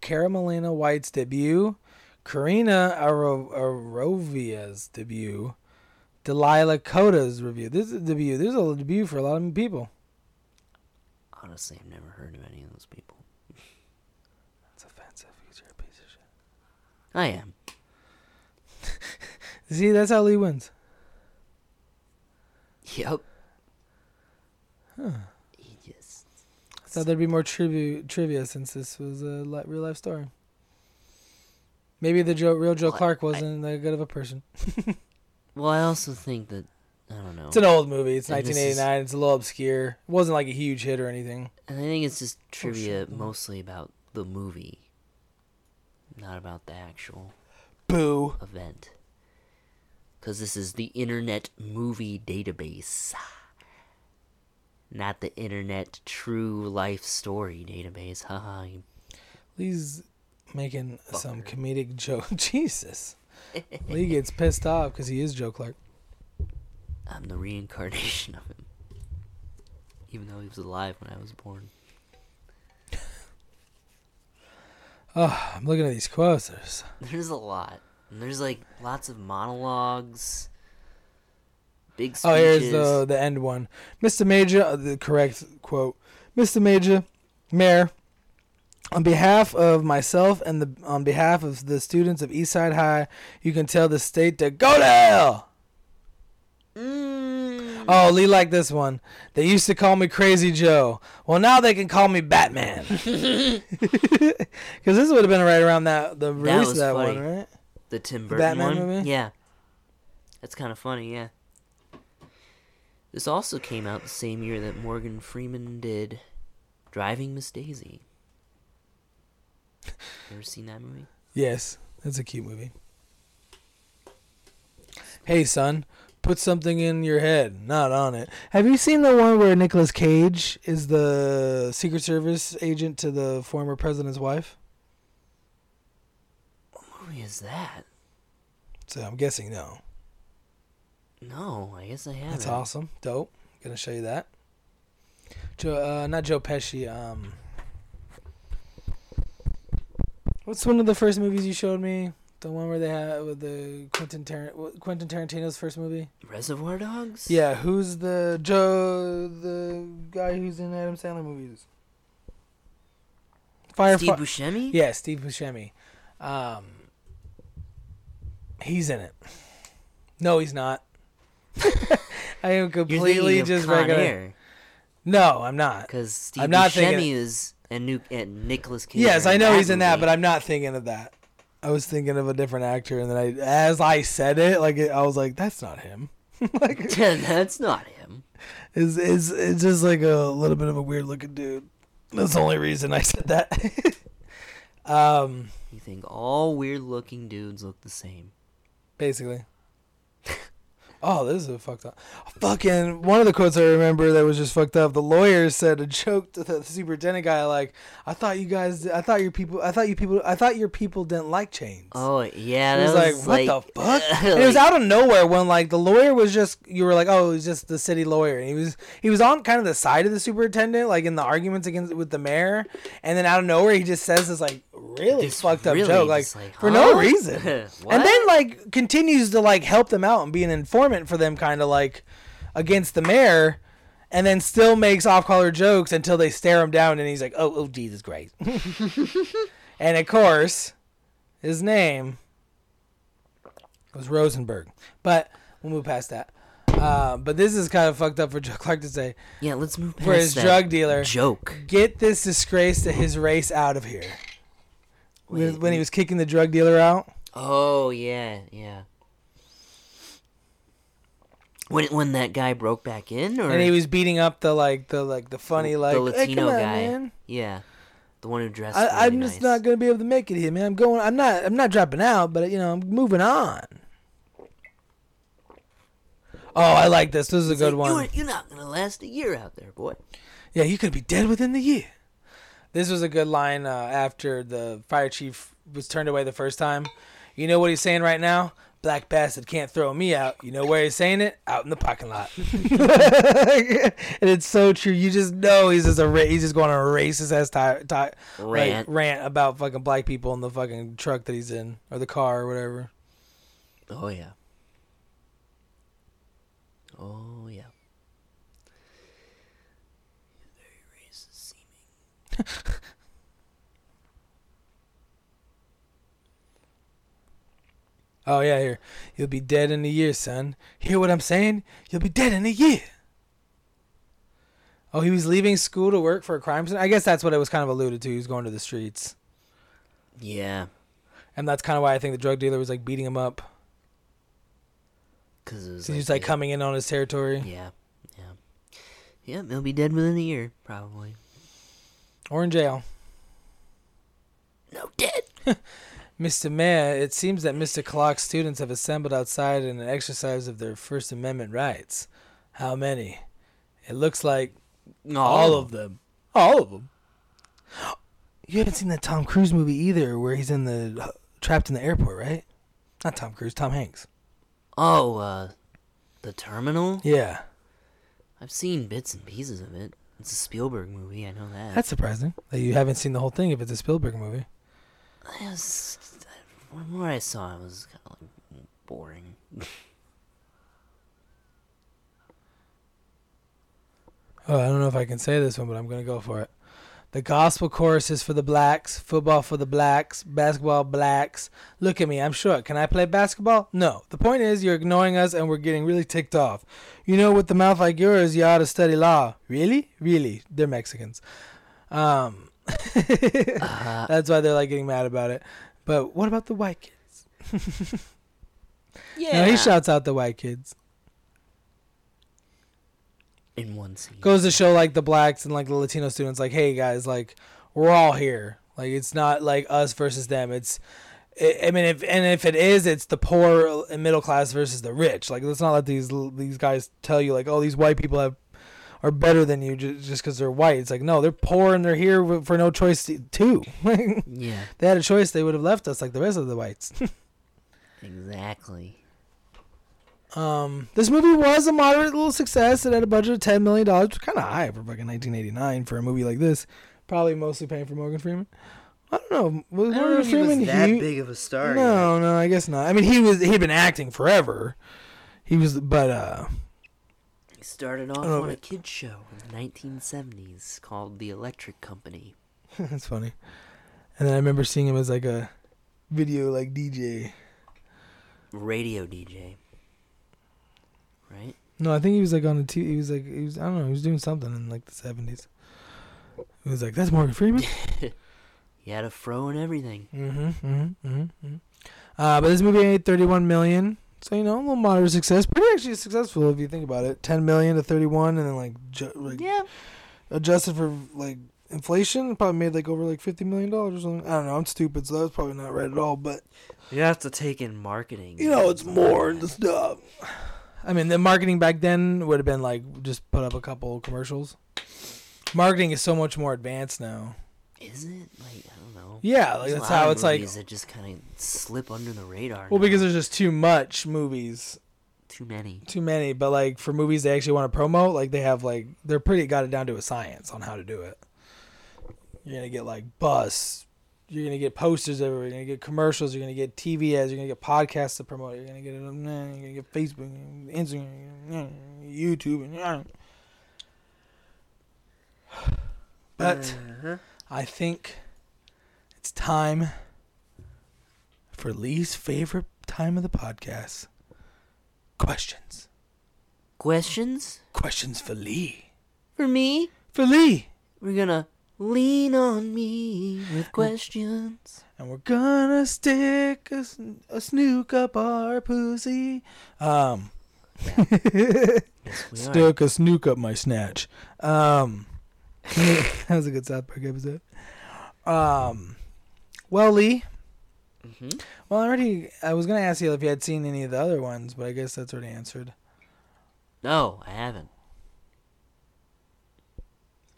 Cara Molina White's debut, Karina Aro- Arovia's debut, Delilah Coda's review. This is a debut. This is a debut for a lot of people. Honestly, I've never heard of any of those people. That's offensive. Because you're a piece of shit. I am. See, that's how Lee wins. Yep. Just I thought there'd be more trivia, trivia since this was a li- real life story. Maybe the Joe, real Joe Well, Clark wasn't that good of a person. Well, I also think that I don't know. It's an old movie. It's And this is- 1989. It's a little obscure. It wasn't like a huge hit or anything. And I think it's just oh, trivia shit, no. mostly about the movie, not about the actual Boo. event. Because this is the Internet Movie Database, not the Internet True Life Story Database. Haha. you- Lee's making some comedic joke. Jesus. Lee gets pissed off because he is Joe Clark. I'm the reincarnation of him. Even though he was alive when I was born. Oh, I'm looking at these quotes. There's- There's a lot. And there's like lots of monologues. Big speeches. Oh, here's the the end one. Mr. Major, uh, the correct quote. Mr. Major, Mayor, on behalf of myself and the on behalf of the students of Eastside High, you can tell the state to go to hell. Mm. Oh, Lee liked this one. They used to call me Crazy Joe. Well, now they can call me Batman. Because this would have been right around that the release of that funny. one, right? The Tim Burton Batman one? movie? Yeah. That's kind of funny, yeah. This also came out the same year that Morgan Freeman did Driving Miss Daisy. Ever seen that movie? Yes, that's a cute movie. Hey, son, put something in your head, not on it. Have you seen the one where Nicolas Cage is the Secret Service agent to the former president's wife? What movie is that? So I'm guessing no. No, I guess I haven't. That's awesome, dope. Gonna show you that. Joe, uh, not Joe Pesci. Um, what's one of the first movies you showed me? The one where they had with the Quentin Tar- Quentin Tarantino's first movie. Reservoir Dogs? Yeah, who's the Joe, the guy who's in Adam Sandler movies? Fire. Steve Buscemi? yeah, Steve Buscemi. Um, he's in it. No, he's not. I am completely just Con regular. Air. No, I'm not. Because Steve I'm not Buscemi thinking- is and, New- and Nicolas Cage. Yes, I know he's in that, movie. but I'm not thinking of that. I was thinking of a different actor, and then I, as I said it, like I was like, "That's not him." like, That's not him. is is it's just like a little bit of a weird looking dude. That's the only reason I said that. um, You think all weird looking dudes look the same. basically. Oh, this is a fucked up. Fucking one of the quotes I remember that was just fucked up. The lawyer said a joke to the superintendent guy, like, "I thought you guys, I thought your people, I thought you people, I thought your people didn't like chains." Oh, yeah, It that was, was like, what the fuck? and it was out of nowhere when like the lawyer was just you were like, oh, he's just the city lawyer, and he was he was on kind of the side of the superintendent, like in the arguments against with the mayor, and then out of nowhere he just says this like really This fucked up really joke, like, like, for no reason, and then like continues to like help them out and be an informant for them, kind of like. against the mayor, and then still makes off-color jokes until they stare him down, and he's like, "Oh, oh, Jesus Christ!" and of course, his name was Rosenberg. But we'll move past that. Uh, but this is kind of fucked up for Joe Clark to say. Yeah, let's move past For his drug dealer. joke. Get this disgrace to his race out of here. When, Wait, when he was kicking the drug dealer out. Oh yeah, yeah. When when that guy broke back in, or and he was beating up the like the like the funny like the "Hey, Latino on, guy, man. yeah, the one who dressed. I, really I'm just nice. not gonna be able to make it here, man. I'm going. I'm not. I'm not dropping out, but you know, I'm moving on. Oh, I like this. This is a It's good like, one. You ain't- you're not gonna last a year out there, boy. Yeah, you could be dead within the year. This was a good line uh, after the fire chief was turned away the first time. You know what he's saying right now? Black bastard can't throw me out. You know where he's saying it? Out in the parking lot. and it's so true. You just know he's just a ra- he's just going on a racist ass ti- like, Rant. rant about fucking black people in the fucking truck that he's in or the car or whatever. Oh yeah. Oh yeah. Very racist seeming. Oh yeah, here. You'll be dead in a year, son. Hear what I'm saying? You'll be dead in a year. Oh, he was leaving school to work for a crime scene. I guess that's what it was kind of alluded to. He was going to the streets, Yeah, and that's kind of why I think the drug dealer was like beating him up. because. 'Cause he was like coming in on his territory, Yeah, yeah, yeah. He'll be dead within a year, probably. Or in jail. No, dead. Mr. Mayor, it seems that Mr. Clark's students have assembled outside in an exercise of their First Amendment rights. How many? It looks like all of them. All of them. You haven't seen that Tom Cruise movie either, where he's in the trapped in the airport, right? Not Tom Cruise, Tom Hanks. Oh, uh, the terminal. Yeah, I've seen bits and pieces of it. It's a Spielberg movie. I know that. that's surprising that you haven't seen the whole thing if it's a Spielberg movie. It was, the more I saw, it was kind of like boring. Oh, I don't know if I can say this one, but I'm gonna go for it. The gospel chorus is for the blacks, football for the blacks, basketball blacks. Look at me, I'm short. Can I play basketball? No. The point is, you're ignoring us and we're getting really ticked off. You know, with the mouth like yours, you ought to study law. Really? Really? They're Mexicans. Um, Uh, that's why they're like getting mad about it. But what about the white kids? yeah. No, he shouts out the white kids. In one scene. goes to show like the blacks and like the Latino students, like, hey guys, like we're all here. Like it's not like us versus them. It's, I mean, if and if it is, it's the poor and middle class versus the rich. Like let's not let these these guys tell you like, oh, these white people have are better than you ju- just because they're white. It's like no, they're poor and they're here for no choice to- too. they had a choice, they would have left us like the rest of the whites. exactly. Um, this movie was a moderate little success. It had a budget of ten million dollars, which kind of high for fucking 1989 for a movie like this. Probably mostly paying for Morgan Freeman. I don't know. Was Morgan Freeman huge? big of a star. No, no, I guess not. I mean, he was he'd been acting forever. He was, but uh, He started off Oh, on a kids show in the 1970s called The Electric Company. that's funny. And then I remember seeing him as like a video like DJ. Radio DJ. Right? No, I think he was like on the TV. He was like he was I don't know. He was doing something in like the 70s. He was like, "That's Morgan Freeman." He had a fro and everything. Mm-hmm. Mm-hmm. Mm-hmm. mm-hmm. Uh, but this movie made 31 million, so you know, a little moderate success. Pretty actually successful if you think about it. 10 million to 31, and then like, ju- like Yeah. adjusted for like inflation, probably made like over like 50 million dollars or something. I don't know. I'm stupid, so that's probably not right at all. But You have to take in marketing. you know, it's more than the stuff. I mean, the marketing back then would have been like just put up a couple commercials. Marketing is so much more advanced now. Is it? Like, I don't know. Yeah, like There's that's how it's like. movies that just kind of slip under the radar. Well, now. because there's just too much movies. too many. too many, but like for movies they actually want to promote, like they have like they're pretty got it down to a science on how to do it. You're gonna get like bus, you're gonna get posters everywhere. You're gonna get commercials. You're gonna get TV ads. You're gonna get podcasts to promote. You're gonna get it. You're gonna get Facebook, Instagram, YouTube, and but Uh-huh. I think it's time for Lee's favorite time of the podcast. Questions. questions Questions for Lee. for me. For Lee. We're gonna lean on me with questions. And we're gonna stick a, a snook up our pussy. Um, Yes, we are. a snook up my snatch. Um, that was a good South Park episode. Um, well, Lee. Mm-hmm. Well, I already. I was gonna ask you if you had seen any of the other ones, but I guess that's already answered. No, I haven't.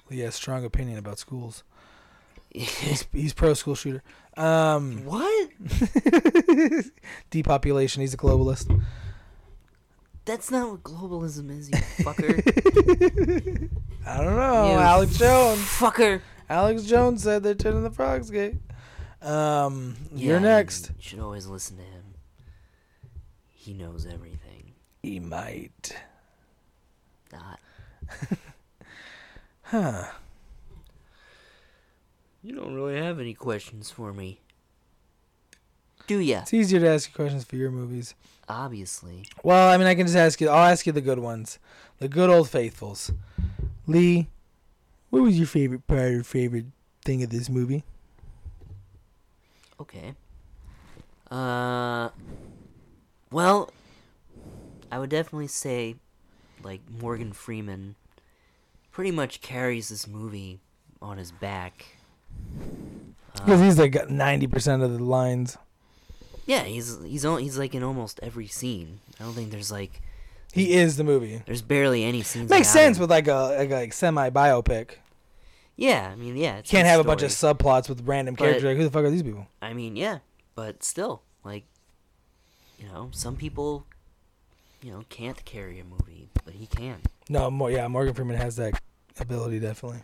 Lee has strong opinion about schools. He's, he's pro school shooter. Um, what? depopulation. He's a globalist. That's not what globalism is, you fucker. I don't know. You Alex Jones. fucker. Alex Jones said they're turning the frogs gay. Um, Yeah, you're next. You should always listen to him. He knows everything. He might. Not. Huh. You don't really have any questions for me. Do ya? It's easier to ask you questions for your movies. Obviously. Well, I mean, I can just ask you. I'll ask you the good ones, the good old faithfuls. Lee, what was your favorite part or favorite thing of this movie? Okay. Uh. Well, I would definitely say, like, Morgan Freeman pretty much carries this movie on his back. Because Uh, he's like ninety percent of the lines. yeah, he's he's on, he's like in almost every scene. I don't think there's like He is the movie. there's barely any scenes. Makes sense him. with like a like, like semi biopic. Yeah, I mean, yeah. It's Can't have a bunch of subplots with random But- characters. Like, who the fuck are these people? I mean, yeah, but still, like, you know, some people, you know, can't carry a movie, but he can. No, more yeah. Morgan Freeman has that ability definitely.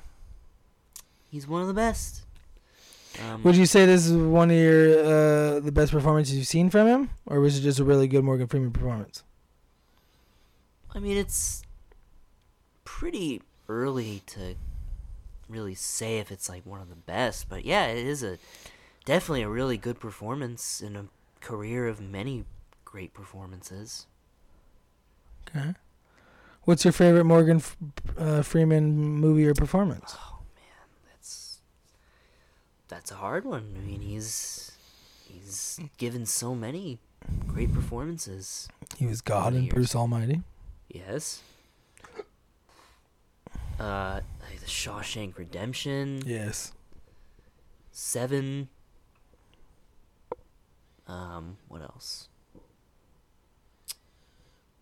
He's one of the best. Um, Would you say this is one of your uh, the best performances you've seen from him, or was it just a really good Morgan Freeman performance? I mean, it's pretty early to really say if it's like one of the best, but yeah, it is a definitely a really good performance in a career of many great performances. Okay. What's your favorite Morgan F- uh, Freeman movie or performance? Oh man, that's that's a hard one. I mean, he's he's given so many great performances. He was God and. Bruce Almighty. Yes. Uh, like the Shawshank Redemption. Yes. Seven. Um, what else?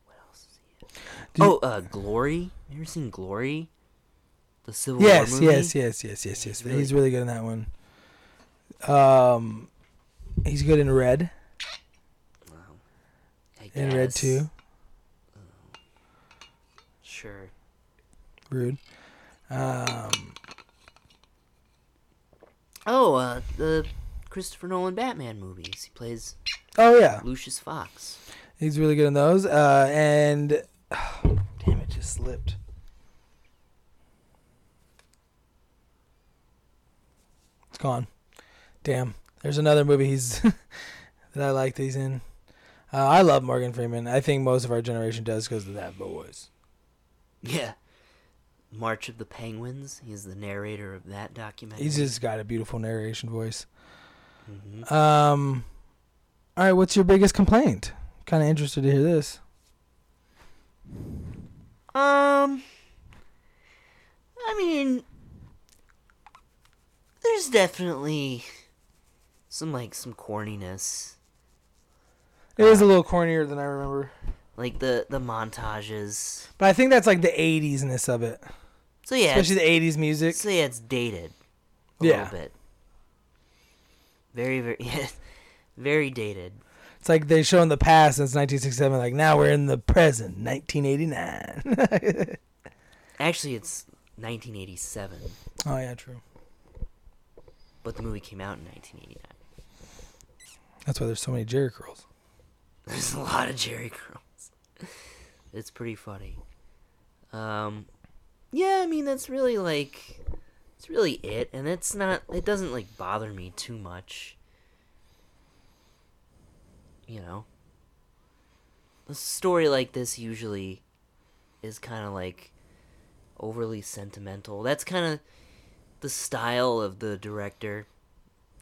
What else is he in? Do you- oh, uh, Glory. You ever seen Glory? The Civil Yes, War movie. yes, yes, yes, yes, yes. He's He's really- good in that one. Um, he's good in Red. Wow. I In Red too. Sure. Rude. Um, Oh, uh, the Christopher Nolan Batman movies. He plays oh yeah, Lucius Fox. he's really good in those. Uh, and damn it, just slipped. It's gone. Damn. There's another movie he's that I like that he's in. Uh, I love Morgan Freeman. I think most of our generation does because of that voice. Yeah. March of the Penguins. He's the narrator of that documentary. He's just got a beautiful narration voice. Mhm. Um, all right, what's your biggest complaint? Kind of interested to hear this. Um, I mean, there's definitely some like some corniness, It It is a little cornier than I remember, like the the montages. but I think that's like the '80s-ness of it, So yeah, especially the '80s music. so yeah, it's dated a Yeah. little bit. Very very yeah, very dated. It's like they show in the past since 1967. Like now we're in the present, 1989. Actually, it's 1987. oh yeah, true. but the movie came out in 1989. That's why there's so many Jheri curls. There's a lot of Jheri curls. it's pretty funny. Um, yeah, I mean that's really like, it's really it, and it's not. It doesn't like bother me too much. You know. A story like this usually is kind of like overly sentimental. That's kind of the style of the director,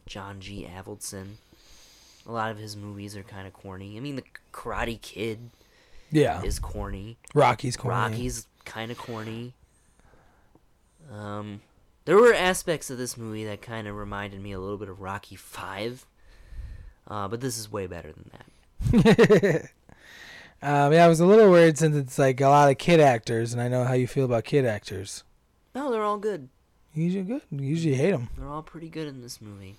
John G. Avildsen. A lot of his movies are kind of corny. I mean, The Karate Kid Yeah. is corny. Rocky's corny. Rocky's kind of corny. Um, there were aspects of this movie that kind of reminded me a little bit of Rocky Five, uh, but this is way better than that. um, yeah, I was a little worried since it's like a lot of kid actors, and I know how you feel about kid actors. No, they're all good. Usually good. Usually hate them. They're all pretty good in this movie.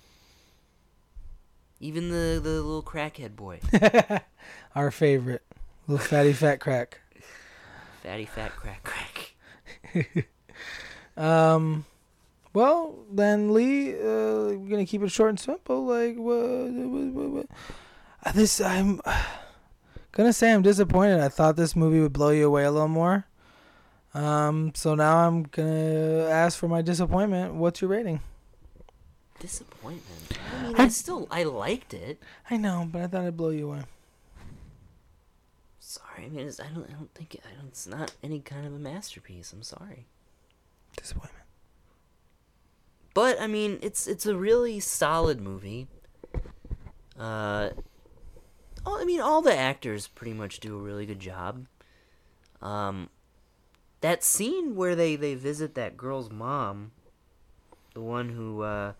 Even the the little crackhead boy, Our favorite, little fatty fat crack. fatty fat crack crack. Um, well then, Lee, uh, we're gonna keep it short and simple. Like, what? what, what? Uh, This I'm gonna say I'm disappointed. I thought this movie would blow you away a little more. Um, so now I'm gonna ask for my disappointment. What's your rating? Disappointment. I mean, I I- still I liked it. I know, but I thought it'd blow you away. Sorry, I mean, it's, I don't I don't think it, I don't, it's not any kind of a masterpiece. I'm sorry. Disappointment. But I mean, it's it's a really solid movie. Uh, all, I mean, all the actors pretty much do a really good job. Um, that scene where they they visit that girl's mom, the one who uh,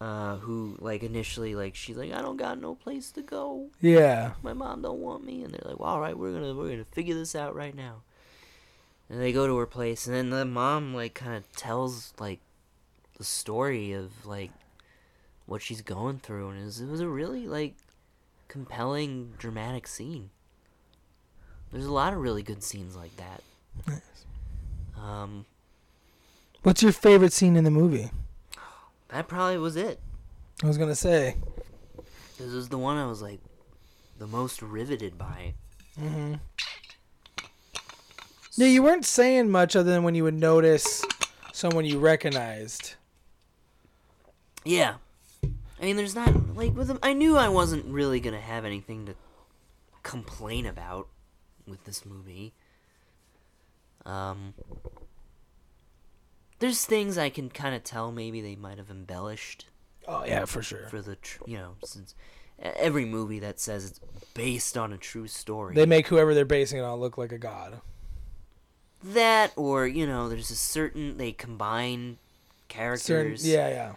uh, who like initially like she's like I don't got no place to go. Yeah. My mom don't want me, and they're like, well, all right, we're gonna we're gonna figure this out right now. And they go to her place, and then the mom like kind of tells like the story of like what she's going through, and it was, it was a really like compelling, dramatic scene. There's a lot of really good scenes like that. Nice. Um, What's your favorite scene in the movie? that probably was it. I was gonna say. This was the one I was like the most riveted by. Mm-hmm. Yeah, you weren't saying much other than when you would notice someone you recognized. Yeah. I mean, there's not like with them. I knew I wasn't really gonna have anything to complain about with this movie. Um, there's things I can kind of tell maybe they might have embellished Oh yeah, for sure. for the tr- you know since every movie that says it's based on a true story They make whoever they're basing it on look like a god. that or you know there's a certain they combine Certain, characters yeah, yeah.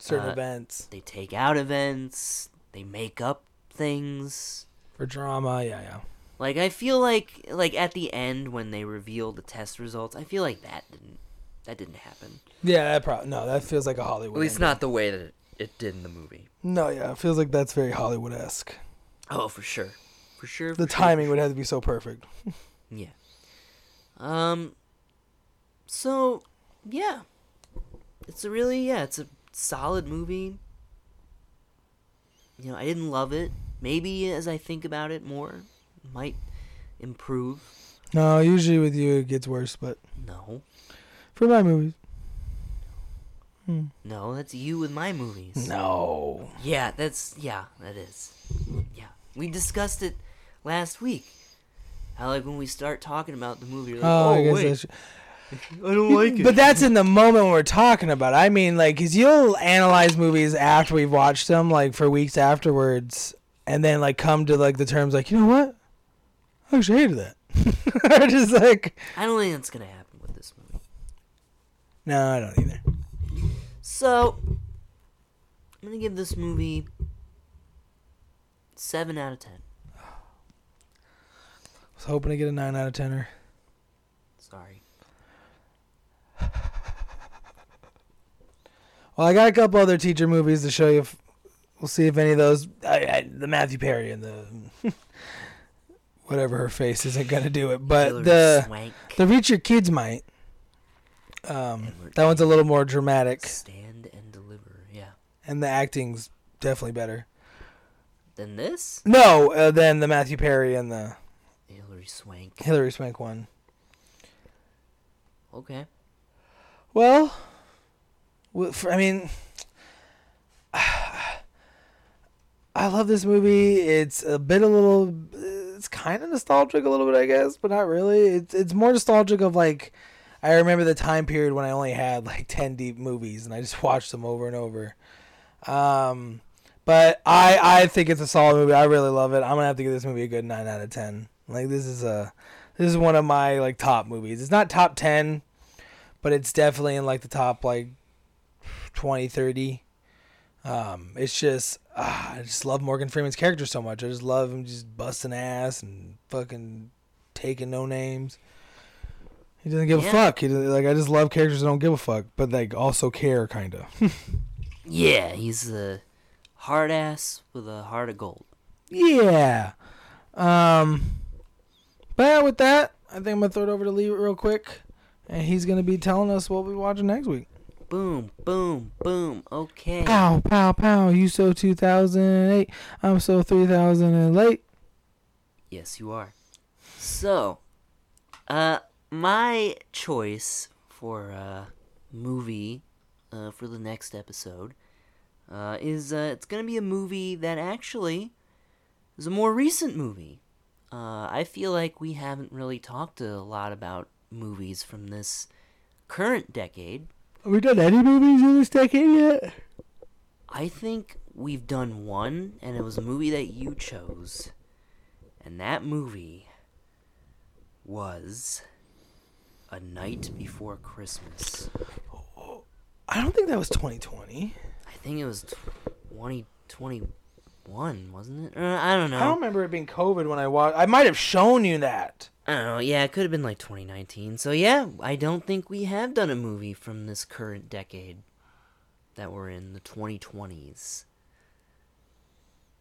Certain Uh, events they take out events they make up things for drama. Yeah, yeah. like i feel like like at the end when they reveal the test results i feel like that didn't that didn't happen Yeah, that probably no. That feels like a Hollywood. at least ending. not the way that it, it did in the movie No, yeah, it feels like that's very Hollywood esque. oh for sure for sure The for sure, timing for would have to be so perfect. Yeah. Um. So, yeah, it's a really yeah, it's a solid movie. You know, I didn't love it. Maybe as I think about it more, might improve. No, usually with you it gets worse, but No, for my movies, hmm. no, that's you with my movies. no. Yeah, that's yeah, that is. Yeah, we discussed it last week. How like when we start talking about the movie, you're like, Oh, oh, I guess wait, that's. I don't like it. But that's in the moment we're talking about. I mean, like, cause you'll analyze movies after we've watched them, like for weeks afterwards, and then like come to like the terms, like, you know what? I actually hated that. Or just like, I don't think that's gonna happen with this movie. no, I don't either. So, I'm gonna give this movie seven out of ten. I was hoping to get a nine out of ten. Or Sorry. Well, I got a couple other teacher movies to show you. If, we'll see if any of those. I, I, the Matthew Perry and the whatever her face isn't gonna do it, but Hilary the Swank the Reach Your Kids might. Um, that one's a little more dramatic. stand and deliver, yeah. and the acting's definitely better. Than this? No, uh, than the Matthew Perry and the Hilary Swank. Hilary Swank one. Okay. Well, I mean, I love this movie. It's a bit a little, it's kind of nostalgic a little bit, I guess, but not really. It's it's more nostalgic of like, I remember the time period when I only had like ten deep movies and I just watched them over and over. Um, but I I think it's a solid movie. I really love it. I'm gonna have to give this movie a good nine out of ten. Like this is a this is one of my like top movies. It's not top ten but it's definitely in like the top like 20 30 um it's just ah, i just love morgan freeman's character so much. I just love him just busting ass and fucking taking no names. He doesn't give Yeah. a fuck. He like i just love characters that don't give a fuck but like also care kind of Yeah, he's a hard ass with a heart of gold. yeah. Um but with that i think i'm gonna throw it over to lee real quick and he's gonna be telling us what we're watching next week Boom, boom, boom. Okay. Pow, pow, pow. You so 2008. I'm so 3000 and late. Yes, you are. So, uh, my choice for uh movie uh, for the next episode uh, is uh, it's gonna be a movie that actually is a more recent movie. Uh, I feel like we haven't really talked a lot about movies from this current decade. Have we done any movies in this decade yet? I think we've done one, and it was a movie that you chose. And that movie was A Night Before Christmas. I don't think that was 2020. I think it was 2021, wasn't it? Uh, I don't know. I don't remember it being COVID when I watched. I might have shown you that. I don't know. Yeah, it could have been like 2019. So yeah, I don't think we have done a movie from this current decade that we're in the 2020s.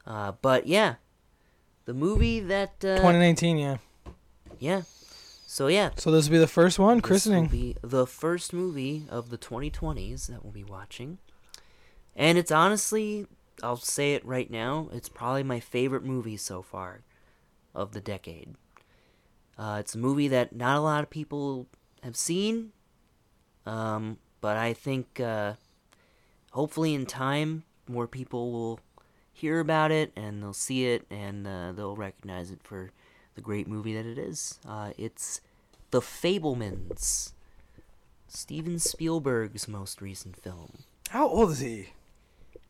Uh, but yeah, the movie that uh, 2019, yeah. yeah. So yeah, So this will be the first one, this will christening. be the first movie of the 2020s that we'll be watching, and it's honestly, I'll say it right now, it's probably my favorite movie so far of the decade. Uh, it's a movie that not a lot of people have seen, um, but I think uh, hopefully in time more people will hear about it and they'll see it and uh, they'll recognize it for the great movie that it is. Uh, it's The Fabelmans, Steven Spielberg's most recent film. How old is he?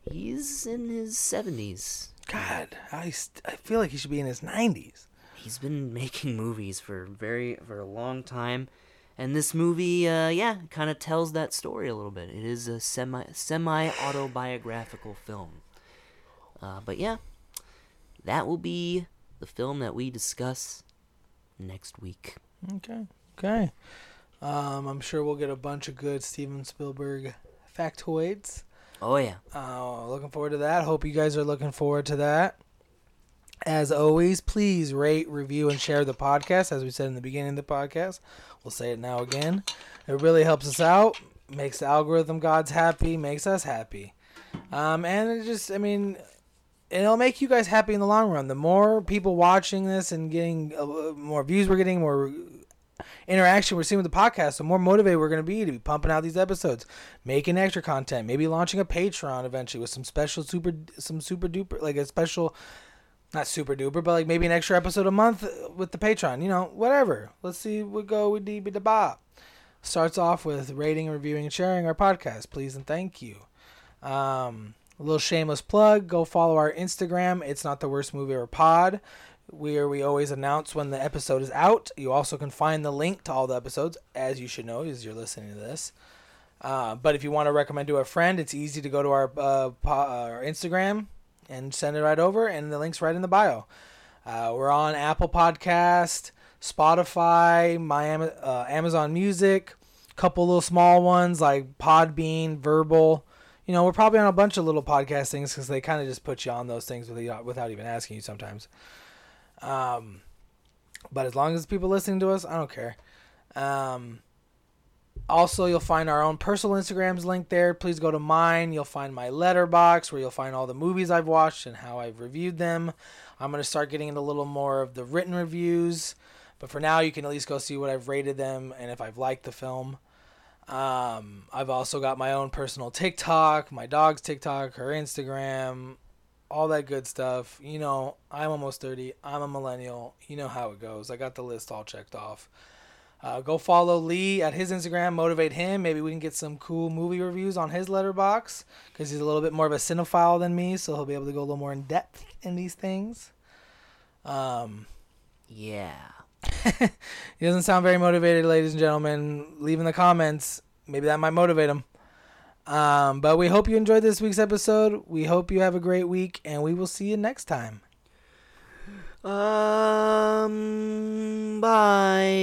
He's in his 70s. God, I, st- I feel like he should be in his 90s. He's been making movies for very for a long time and this movie uh yeah kind of tells that story a little bit it is a semi semi autobiographical film uh but yeah that will be the film that we discuss next week Okay, okay. Um, I'm sure we'll get a bunch of good Steven Spielberg factoids. oh yeah Uh, looking forward to that. Hope you guys are looking forward to that. As always, please rate, review, and share the podcast. As we said in the beginning of the podcast, we'll say it now again. It really helps us out, makes the algorithm gods happy, makes us happy. Um, and it just, I mean, it'll make you guys happy in the long run. The more people watching this and getting uh, more views we're getting, more interaction we're seeing with the podcast, the more motivated we're going to be to be pumping out these episodes, making extra content, maybe launching a Patreon eventually with some special super, some super duper, like a special, not super duper, but like maybe an extra episode a month with the Patreon. You know, whatever. Let's see what go with the the bob. Starts off with rating, reviewing, and sharing our podcast, please and thank you. Um, a little shameless plug. Go follow our Instagram. It's not the worst movie or pod where we always announce when the episode is out. You also can find the link to all the episodes, as you should know, as you're listening to this. Uh, but if you want to recommend to a friend, it's easy to go to our uh, po- uh, our Instagram and send it right over, and the link's right in the bio. Uh, we're on Apple Podcast, Spotify, my uh, Amazon Music, couple little small ones like Podbean, Verbal. You know, we're probably on a bunch of little podcast things because they kind of just put you on those things without, without even asking you sometimes. Um, but as long as people listening to us, I don't care. Um, Also, you'll find our own personal Instagrams linked there. Please go to mine. You'll find my Letterboxd where you'll find all the movies I've watched and how I've reviewed them. I'm going to start getting into a little more of the written reviews. But for now, you can at least go see what I've rated them and if I've liked the film. Um, I've also got my own personal TikTok, my dog's TikTok, her Instagram, all that good stuff. You know, I'm almost 30. I'm a millennial. You know how it goes. I got the list all checked off. Uh, go follow Lee at his Instagram. Motivate him. Maybe we can get some cool movie reviews on his Letterboxd because he's a little bit more of a cinephile than me, so he'll be able to go a little more in depth in these things. Um, Yeah. he doesn't sound very motivated, ladies and gentlemen. Leave in the comments. Maybe that might motivate him. Um, but we hope you enjoyed this week's episode. We hope you have a great week, and we will see you next time. Um. Bye.